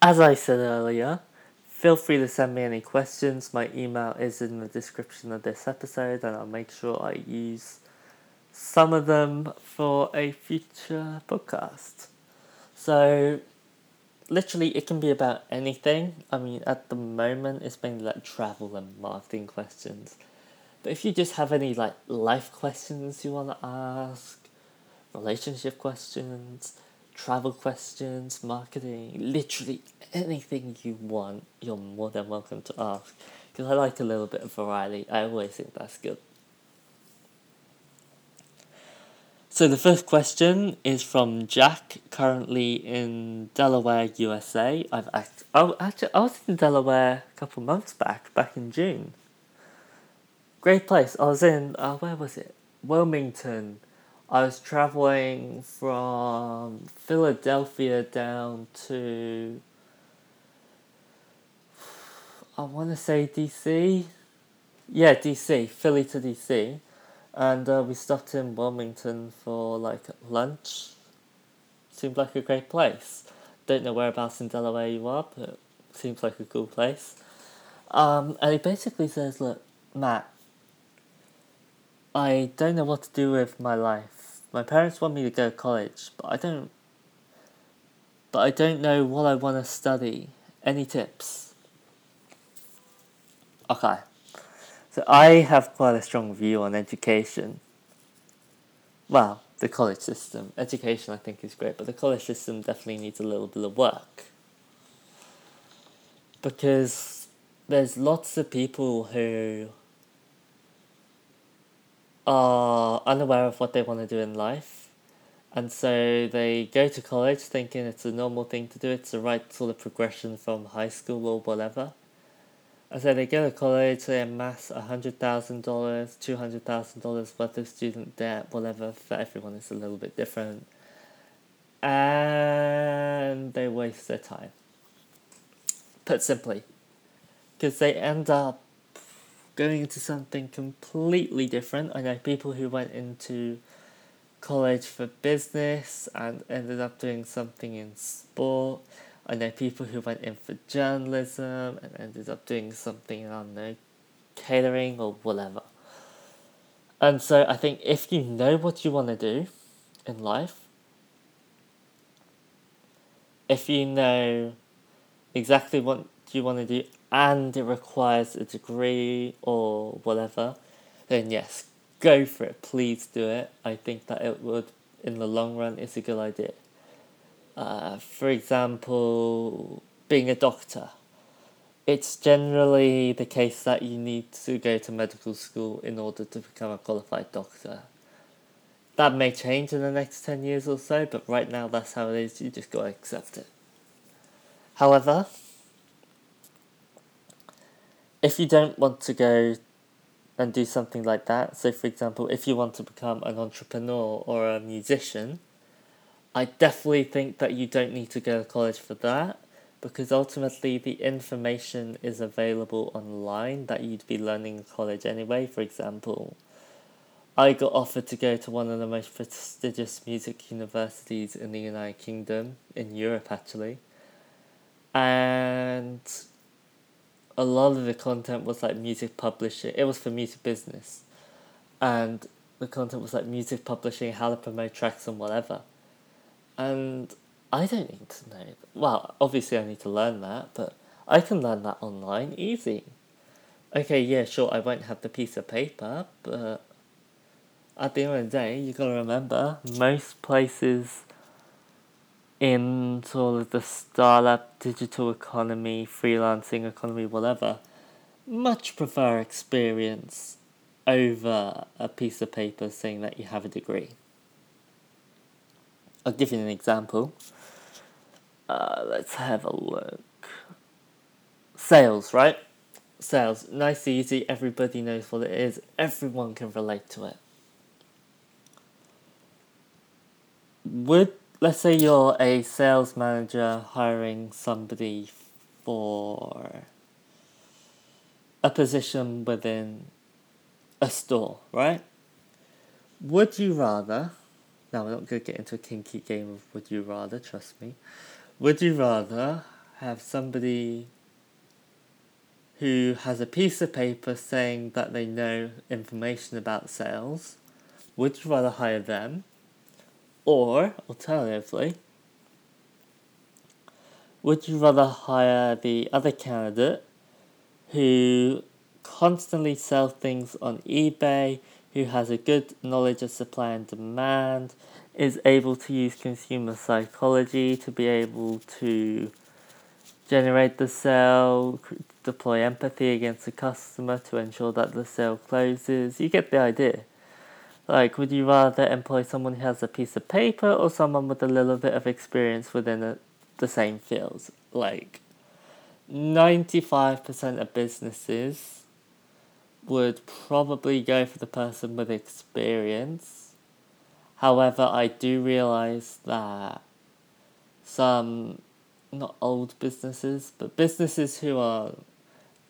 as I said earlier, feel free to send me any questions. My email is in the description of this episode and I'll make sure I use some of them for a future podcast. So, literally, it can be about anything. I mean, at the moment, it's mainly like travel and marketing questions. But if you just have any like life questions you want to ask, relationship questions, travel questions, marketing, literally anything you want, you're more than welcome to ask. Because I like a little bit of variety. I always think that's good. So the first question is from Jack, currently in Delaware, USA. I've act- oh, actually, I was in Delaware a couple months back, back in June. Great place. I was in uh, where was it? Wilmington. I was traveling from Philadelphia down to I want to say DC. Yeah, DC, Philly to DC and uh, we stopped in Wilmington for like lunch. Seemed like a great place. Don't know whereabouts in Delaware you are, but seems like a cool place. Um, and he basically says, "Look, Matt, I don't know what to do with my life. My parents want me to go to college, but I don't. But I don't know what I want to study. Any tips?" Okay. So I have quite a strong view on education. Well, the college system. Education I think is great, but the college system definitely needs a little bit of work. Because there's lots of people who are unaware of what they want to do in life. And so they go to college thinking it's a normal thing to do, it's the right sort of progression from high school or whatever. And so they go to college, they amass $100,000, $200,000 worth of student debt, whatever, for everyone is a little bit different. And they waste their time. Put simply, because they end up going into something completely different. I know people who went into college for business and ended up doing something in sport. I know people who went in for journalism and ended up doing something, I don't know, catering or whatever. And so I think if you know what you want to do in life, if you know exactly what you want to do and it requires a degree or whatever, then yes, go for it. Please do it. I think that it would, in the long run, is a good idea. Uh, for example, being a doctor. It's generally the case that you need to go to medical school in order to become a qualified doctor. That may change in the next 10 years or so, but right now that's how it is. You just gotta accept it. However, if you don't want to go and do something like that, so for example, if you want to become an entrepreneur or a musician, I definitely think that you don't need to go to college for that because ultimately the information is available online that you'd be learning in college anyway. For example, I got offered to go to one of the most prestigious music universities in the United Kingdom, in Europe actually. And a lot of the content was like music publishing. It was for music business. And the content was like music publishing, how to promote tracks and whatever. And I don't need to know. Well, obviously I need to learn that, but I can learn that online easy. Okay, yeah, sure, I won't have the piece of paper, but at the end of the day, you gotta remember most places in sort of the startup digital economy, freelancing economy, whatever, much prefer experience over a piece of paper saying that you have a degree. I'll give you an example. Uh, let's have a look. Sales, right? Sales, nice, easy, everybody knows what it is, everyone can relate to it. Would, let's say you're a sales manager hiring somebody for a position within a store, right? Would you rather, now we're not going to get into a kinky game of would you rather, trust me. Would you rather have somebody who has a piece of paper saying that they know information about sales? Would you rather hire them? Or, alternatively, would you rather hire the other candidate who constantly sells things on eBay, who has a good knowledge of supply and demand, is able to use consumer psychology to be able to generate the sale, deploy empathy against the customer to ensure that the sale closes. You get the idea. Like, would you rather employ someone who has a piece of paper or someone with a little bit of experience within a, the same fields? Like, 95% of businesses would probably go for the person with experience. However, I do realize that some, not old businesses, but businesses who are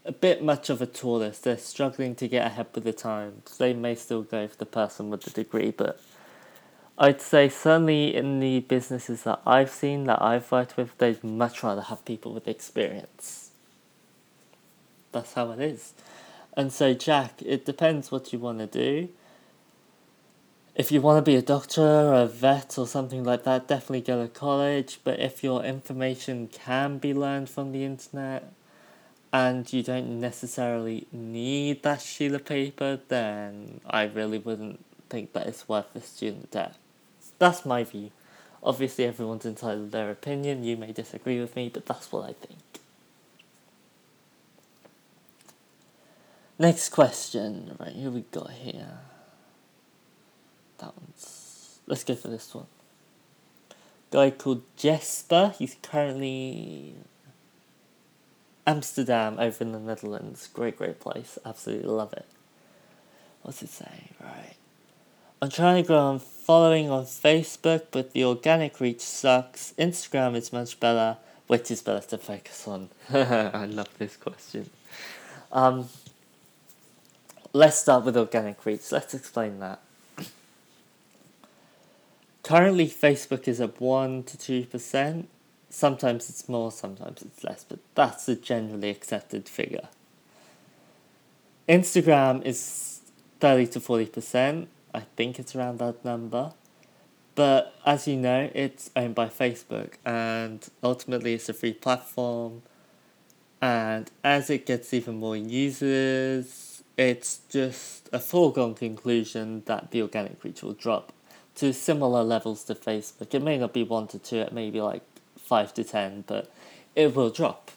a bit much of a tourist, they're struggling to get ahead with the times. They may still go for the person with the degree, but I'd say certainly in the businesses that I've seen, that I've worked with, they'd much rather have people with experience. That's how it is. And so, Jack, it depends what you want to do. If you want to be a doctor or a vet or something like that, definitely go to college. But if your information can be learned from the internet and you don't necessarily need that sheet of paper, then I really wouldn't think that it's worth the student debt. That's my view. Obviously, everyone's entitled to their opinion. You may disagree with me, but that's what I think. Next question. Right, here we got here. that one's. Let's go for this one. Guy called Jesper. He's currently Amsterdam over in the Netherlands. Great, great place. Absolutely love it. What's it saying? Right. I'm trying to grow on following on Facebook, but the organic reach sucks. Instagram is much better. Which is better to focus on? I love this question. Um, let's start with organic reach. Let's explain that. Currently, Facebook is at 1 to 2%. Sometimes it's more, sometimes it's less, but that's a generally accepted figure. Instagram is 30 to 40%. I think it's around that number. But as you know, it's owned by Facebook, and ultimately, it's a free platform. And as it gets even more users, it's just a foregone conclusion that the organic reach will drop to similar levels to Facebook. It may not be 1 to 2, it may be like 5 to 10, but it will drop.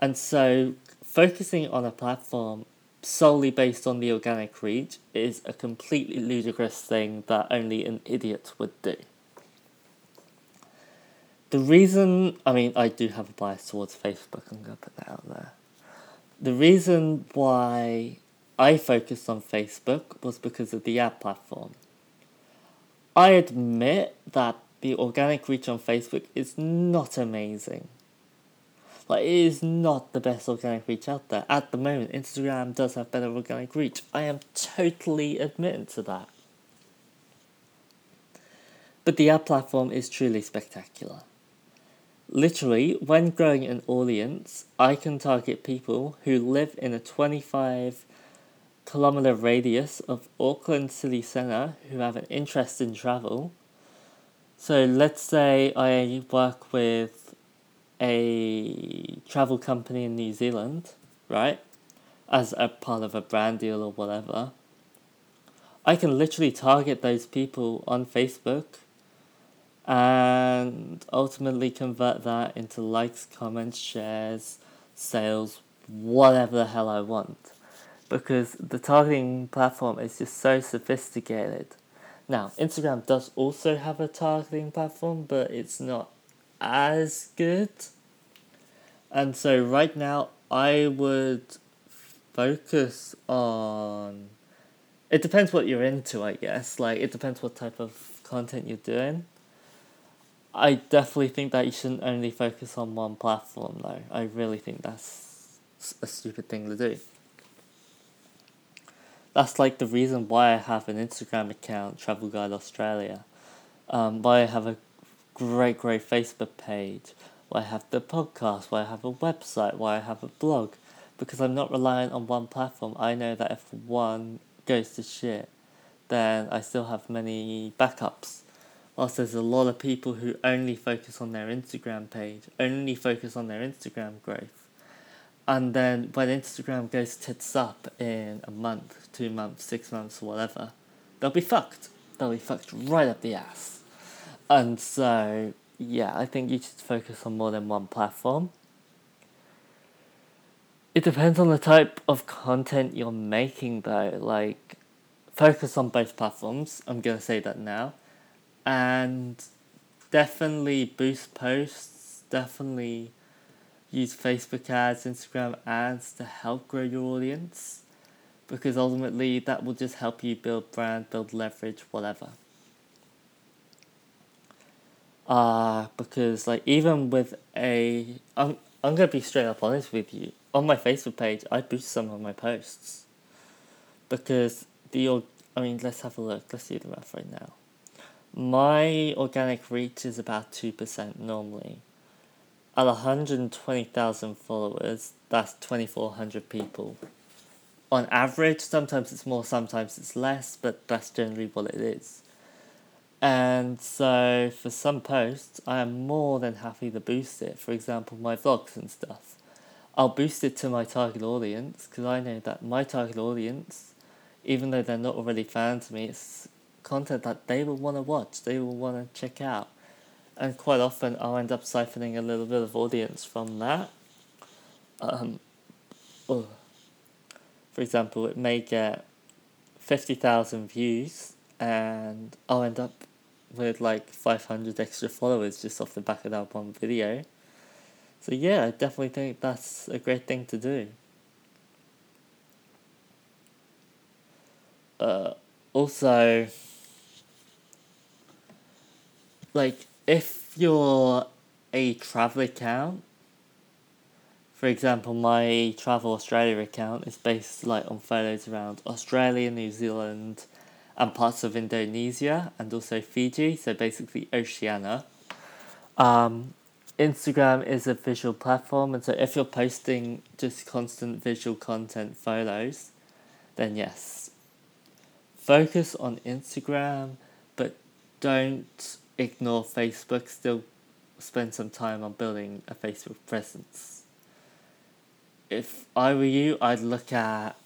And so, focusing on a platform solely based on the organic reach is a completely ludicrous thing that only an idiot would do. The reason, I mean, I do have a bias towards Facebook, I'm going to put that out there. The reason why I focused on Facebook was because of the ad platform. I admit that the organic reach on Facebook is not amazing. Like, it is not the best organic reach out there. At the moment, Instagram does have better organic reach. I am totally admitting to that. But the ad platform is truly spectacular. Literally, when growing an audience, I can target people who live in a 25 kilometer radius of Auckland city centre who have an interest in travel. So let's say I work with a travel company in New Zealand, right? As a part of a brand deal or whatever. I can literally target those people on Facebook and ultimately convert that into likes, comments, shares, sales, whatever the hell I want. Because the targeting platform is just so sophisticated. Now, Instagram does also have a targeting platform, but it's not as good. And so, right now, I would focus on. It depends what you're into, I guess. Like, it depends what type of content you're doing. I definitely think that you shouldn't only focus on one platform, though. I really think that's a stupid thing to do. That's like the reason why I have an Instagram account, Travel Guide Australia. Um, why I have a great, great Facebook page. Why I have the podcast. Why I have a website. Why I have a blog. Because I'm not reliant on one platform. I know that if one goes to shit, then I still have many backups whilst there's a lot of people who only focus on their Instagram page, only focus on their Instagram growth. And then when Instagram goes tits up in a month, two months, six months, whatever, they'll be fucked. They'll be fucked right up the ass. And so, yeah, I think you should focus on more than one platform. It depends on the type of content you're making, though. Like, focus on both platforms. I'm gonna say that now and definitely boost posts, definitely use Facebook ads, Instagram ads to help grow your audience because ultimately that will just help you build brand, build leverage, whatever. Uh, because like even with a I'm I'm gonna be straight up honest with you. On my Facebook page I boost some of my posts. Because the I mean let's have a look, let's see the math right now. My organic reach is about 2% normally. At 120,000 followers, that's 2,400 people. On average, sometimes it's more, sometimes it's less, but that's generally what it is. And so for some posts, I am more than happy to boost it. For example, my vlogs and stuff. I'll boost it to my target audience because I know that my target audience, even though they're not already fans of me, it's content that they will want to watch, they will want to check out. And quite often I'll end up siphoning a little bit of audience from that. Um, oh. For example, it may get 50,000 views and I'll end up with like 500 extra followers just off the back of that one video. So yeah, I definitely think that's a great thing to do. Uh, also, like if you're a travel account, for example, my Travel Australia account is based like on photos around Australia, New Zealand, and parts of Indonesia, and also Fiji. So basically Oceania. Um, Instagram is a visual platform, and so if you're posting just constant visual content photos, then yes, focus on Instagram, but don't ignore Facebook. Still spend some time on building a Facebook presence if I were you, I'd look at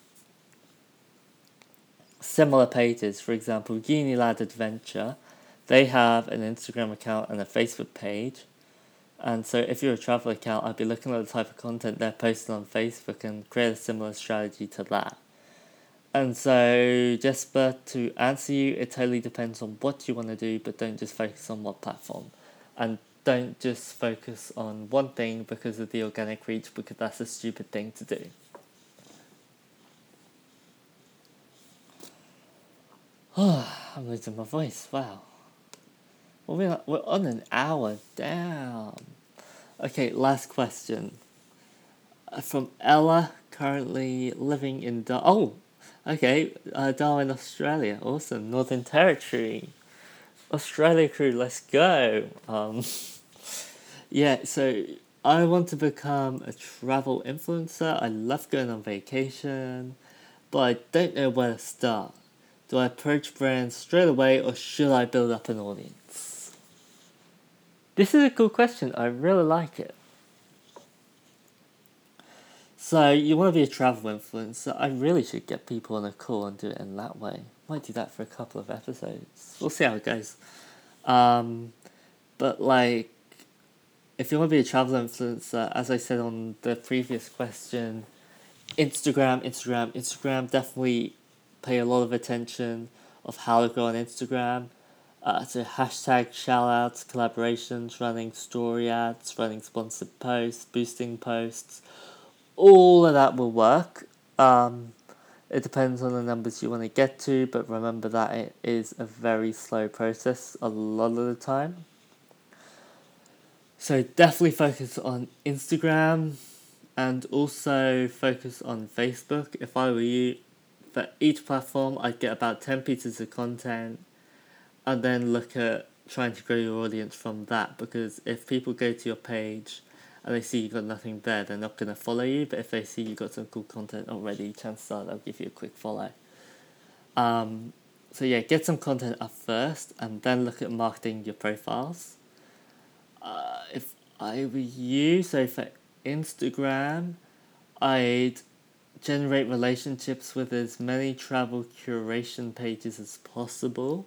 similar pages. For example, Unilad Adventure, they have an Instagram account and a Facebook page. And so, if you're a travel account, I'd be looking at the type of content they're posting on Facebook and create a similar strategy to that. And so, Jesper, to answer you, it totally depends on what you want to do, but don't just focus on what platform. And don't just focus on one thing because of the organic reach, because that's a stupid thing to do. Oh, I'm losing my voice. Wow. We're, we're on an hour. Damn. Okay, last question. Uh, From Ella, currently living in Oh, okay, uh, Darwin, Australia. Awesome. Northern Territory. Australia crew, let's go. Um, yeah, so I want to become a travel influencer. I love going on vacation, but I don't know where to start. Do I approach brands straight away or should I build up an audience? This is a cool question. I really like it. So, you want to be a travel influencer? I really should get people on a call and do it in that way. Might do that for a couple of episodes. We'll see how it goes. Um, but, like, if you want to be a travel influencer, as I said on the previous question, Instagram, Instagram, Instagram, definitely pay a lot of attention of how to go on Instagram. Uh, so hashtag shoutouts, collaborations, running story ads, running sponsored posts, boosting posts, all of that will work. Um, it depends on the numbers you want to get to, but remember that it is a very slow process a lot of the time. So definitely focus on Instagram and also focus on Facebook. If I were you, for each platform, I'd get about 10 pieces of content and then look at trying to grow your audience from that because if people go to your page and they see you've got nothing there, they're not going to follow you. But if they see you've got some cool content already, chances are they'll give you a quick follow. Um, so yeah, get some content up first and then look at marketing your profiles. Uh, if I were you, so for Instagram, I'd generate relationships with as many travel curation pages as possible.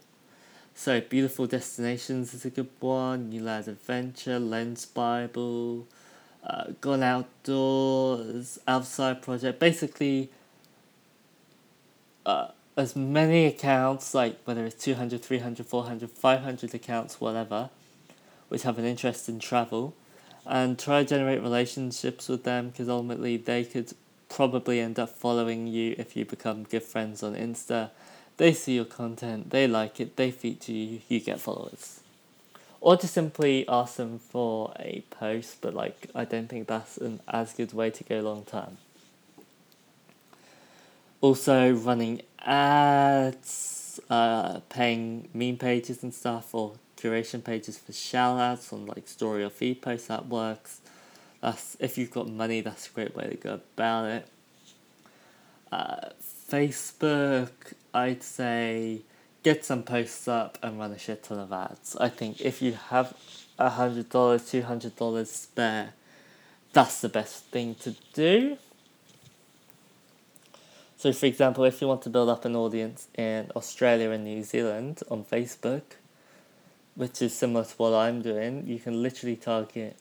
So, Beautiful Destinations is a good one, Unilad Adventure, Lens Bible, uh, Gone Outdoors, Outside Project. Basically, uh, as many accounts, like whether it's 200, 300, 400, 500 accounts, whatever, which have an interest in travel, and try to generate relationships with them because ultimately they could probably end up following you if you become good friends on Insta. They see your content, they like it, they feature you, you get followers. Or just simply ask them for a post, but like I don't think that's an as good way to go long term. Also, running ads, uh, paying meme pages and stuff, or curation pages for shout outs on like story or feed posts, that works. That's if you've got money, that's a great way to go about it. Uh, Facebook, I'd say get some posts up and run a shit ton of ads. I think if you have a hundred dollars, two hundred dollars spare, that's the best thing to do. So, for example, if you want to build up an audience in Australia and New Zealand on Facebook, which is similar to what I'm doing, you can literally target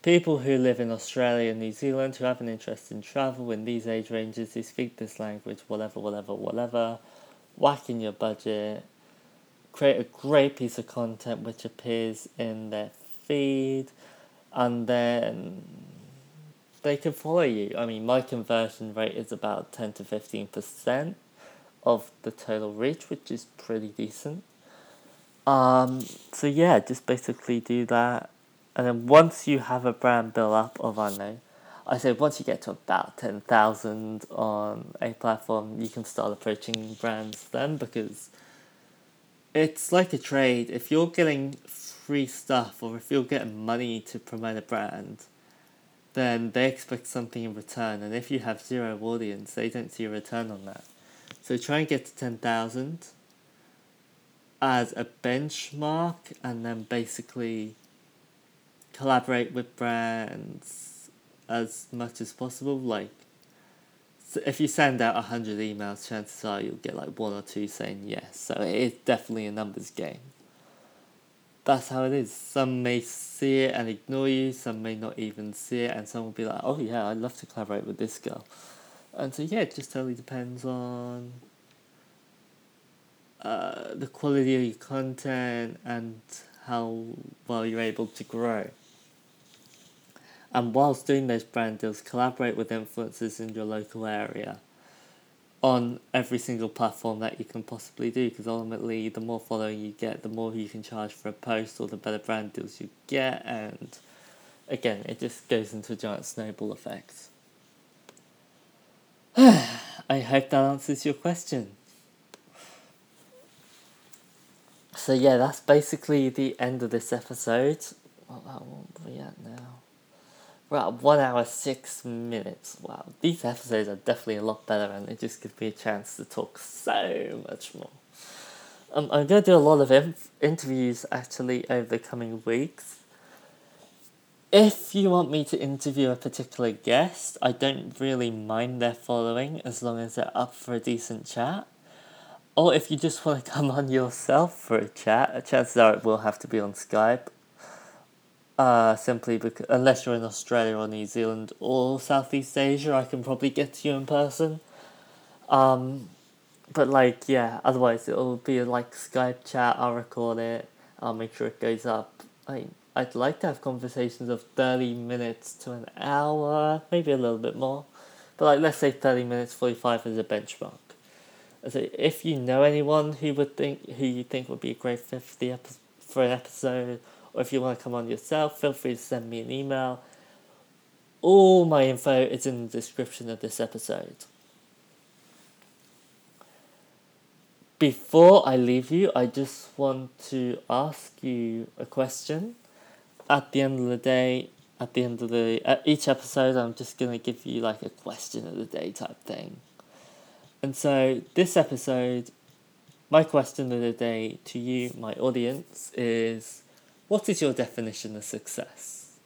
people who live in Australia and New Zealand who have an interest in travel in these age ranges, who speak this language, whatever, whatever, whatever. Whack in your budget, create a great piece of content which appears in their feed, and then they can follow you. I mean, my conversion rate is about 10 to 15% of the total reach, which is pretty decent. Um, so yeah, just basically do that. And then once you have a brand built up of, I know, I say once you get to about 10,000 on a platform, you can start approaching brands then because it's like a trade. If you're getting free stuff or if you're getting money to promote a brand, then they expect something in return. And if you have zero audience, they don't see a return on that. So try and get to 10,000 as a benchmark and then basically collaborate with brands as much as possible. Like, so if you send out 100 emails, chances are you'll get like one or two saying yes. So it is definitely a numbers game. That's how it is. Some may see it and ignore you, some may not even see it, and some will be like, oh yeah, I'd love to collaborate with this girl. And so, yeah, it just totally depends on uh, the quality of your content and how well you're able to grow. And whilst doing those brand deals, collaborate with influencers in your local area on every single platform that you can possibly do because ultimately the more following you get the more you can charge for a post or the better brand deals you get. And again it just goes into a giant snowball effect. I hope that answers your question. So yeah that's basically the end of this episode. What, are we at now at one hour six minutes. Wow, these episodes are definitely a lot better, and it just gives me a chance to talk so much more. Um, I'm going to do a lot of inf- interviews actually over the coming weeks. If you want me to interview a particular guest, I don't really mind their following as long as they're up for a decent chat. Or if you just want to come on yourself for a chat, chances are it will have to be on Skype uh, simply because unless you're in Australia or New Zealand or Southeast Asia, I can probably get to you in person. Um, but like yeah, otherwise it'll be like Skype chat. I'll record it. I'll make sure it goes up. I I'd like to have conversations of thirty minutes to an hour, maybe a little bit more, but like let's say thirty minutes, forty five is a benchmark. So if you know anyone who would think who you think would be a great fit for the epi- for an episode or if you want to come on yourself, feel free to send me an email. All my info is in the description of this episode. Before I leave you, I just want to ask you a question. At the end of the day, at the end of the at each episode, I'm just gonna give you like a question of the day type thing. And so this episode, my question of the day to you, my audience, is what is your definition of success?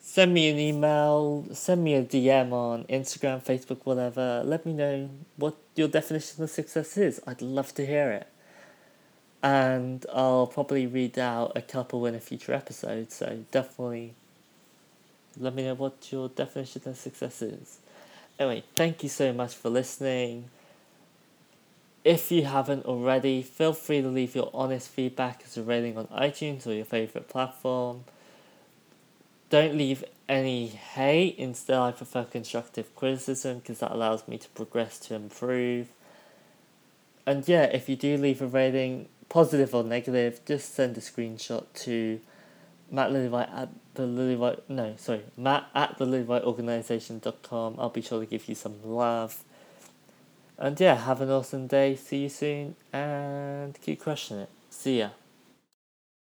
Send me an email, send me a DM on Instagram, Facebook, whatever. Let me know what your definition of success is. I'd love to hear it. And I'll probably read out a couple in a future episode, so definitely let me know what your definition of success is. Anyway, thank you so much for listening. If you haven't already, feel free to leave your honest feedback as a rating on iTunes or your favorite platform. Don't leave any hate, instead, I prefer constructive criticism because that allows me to progress to improve. And yeah, if you do leave a rating, positive or negative, just send a screenshot to Matt Lillywhite at the Lillywhite, no, sorry, Matt at the Lillywhiteorganisation.com. I'll be sure to give you some love. And yeah, have an awesome day. See you soon and keep crushing it. See ya.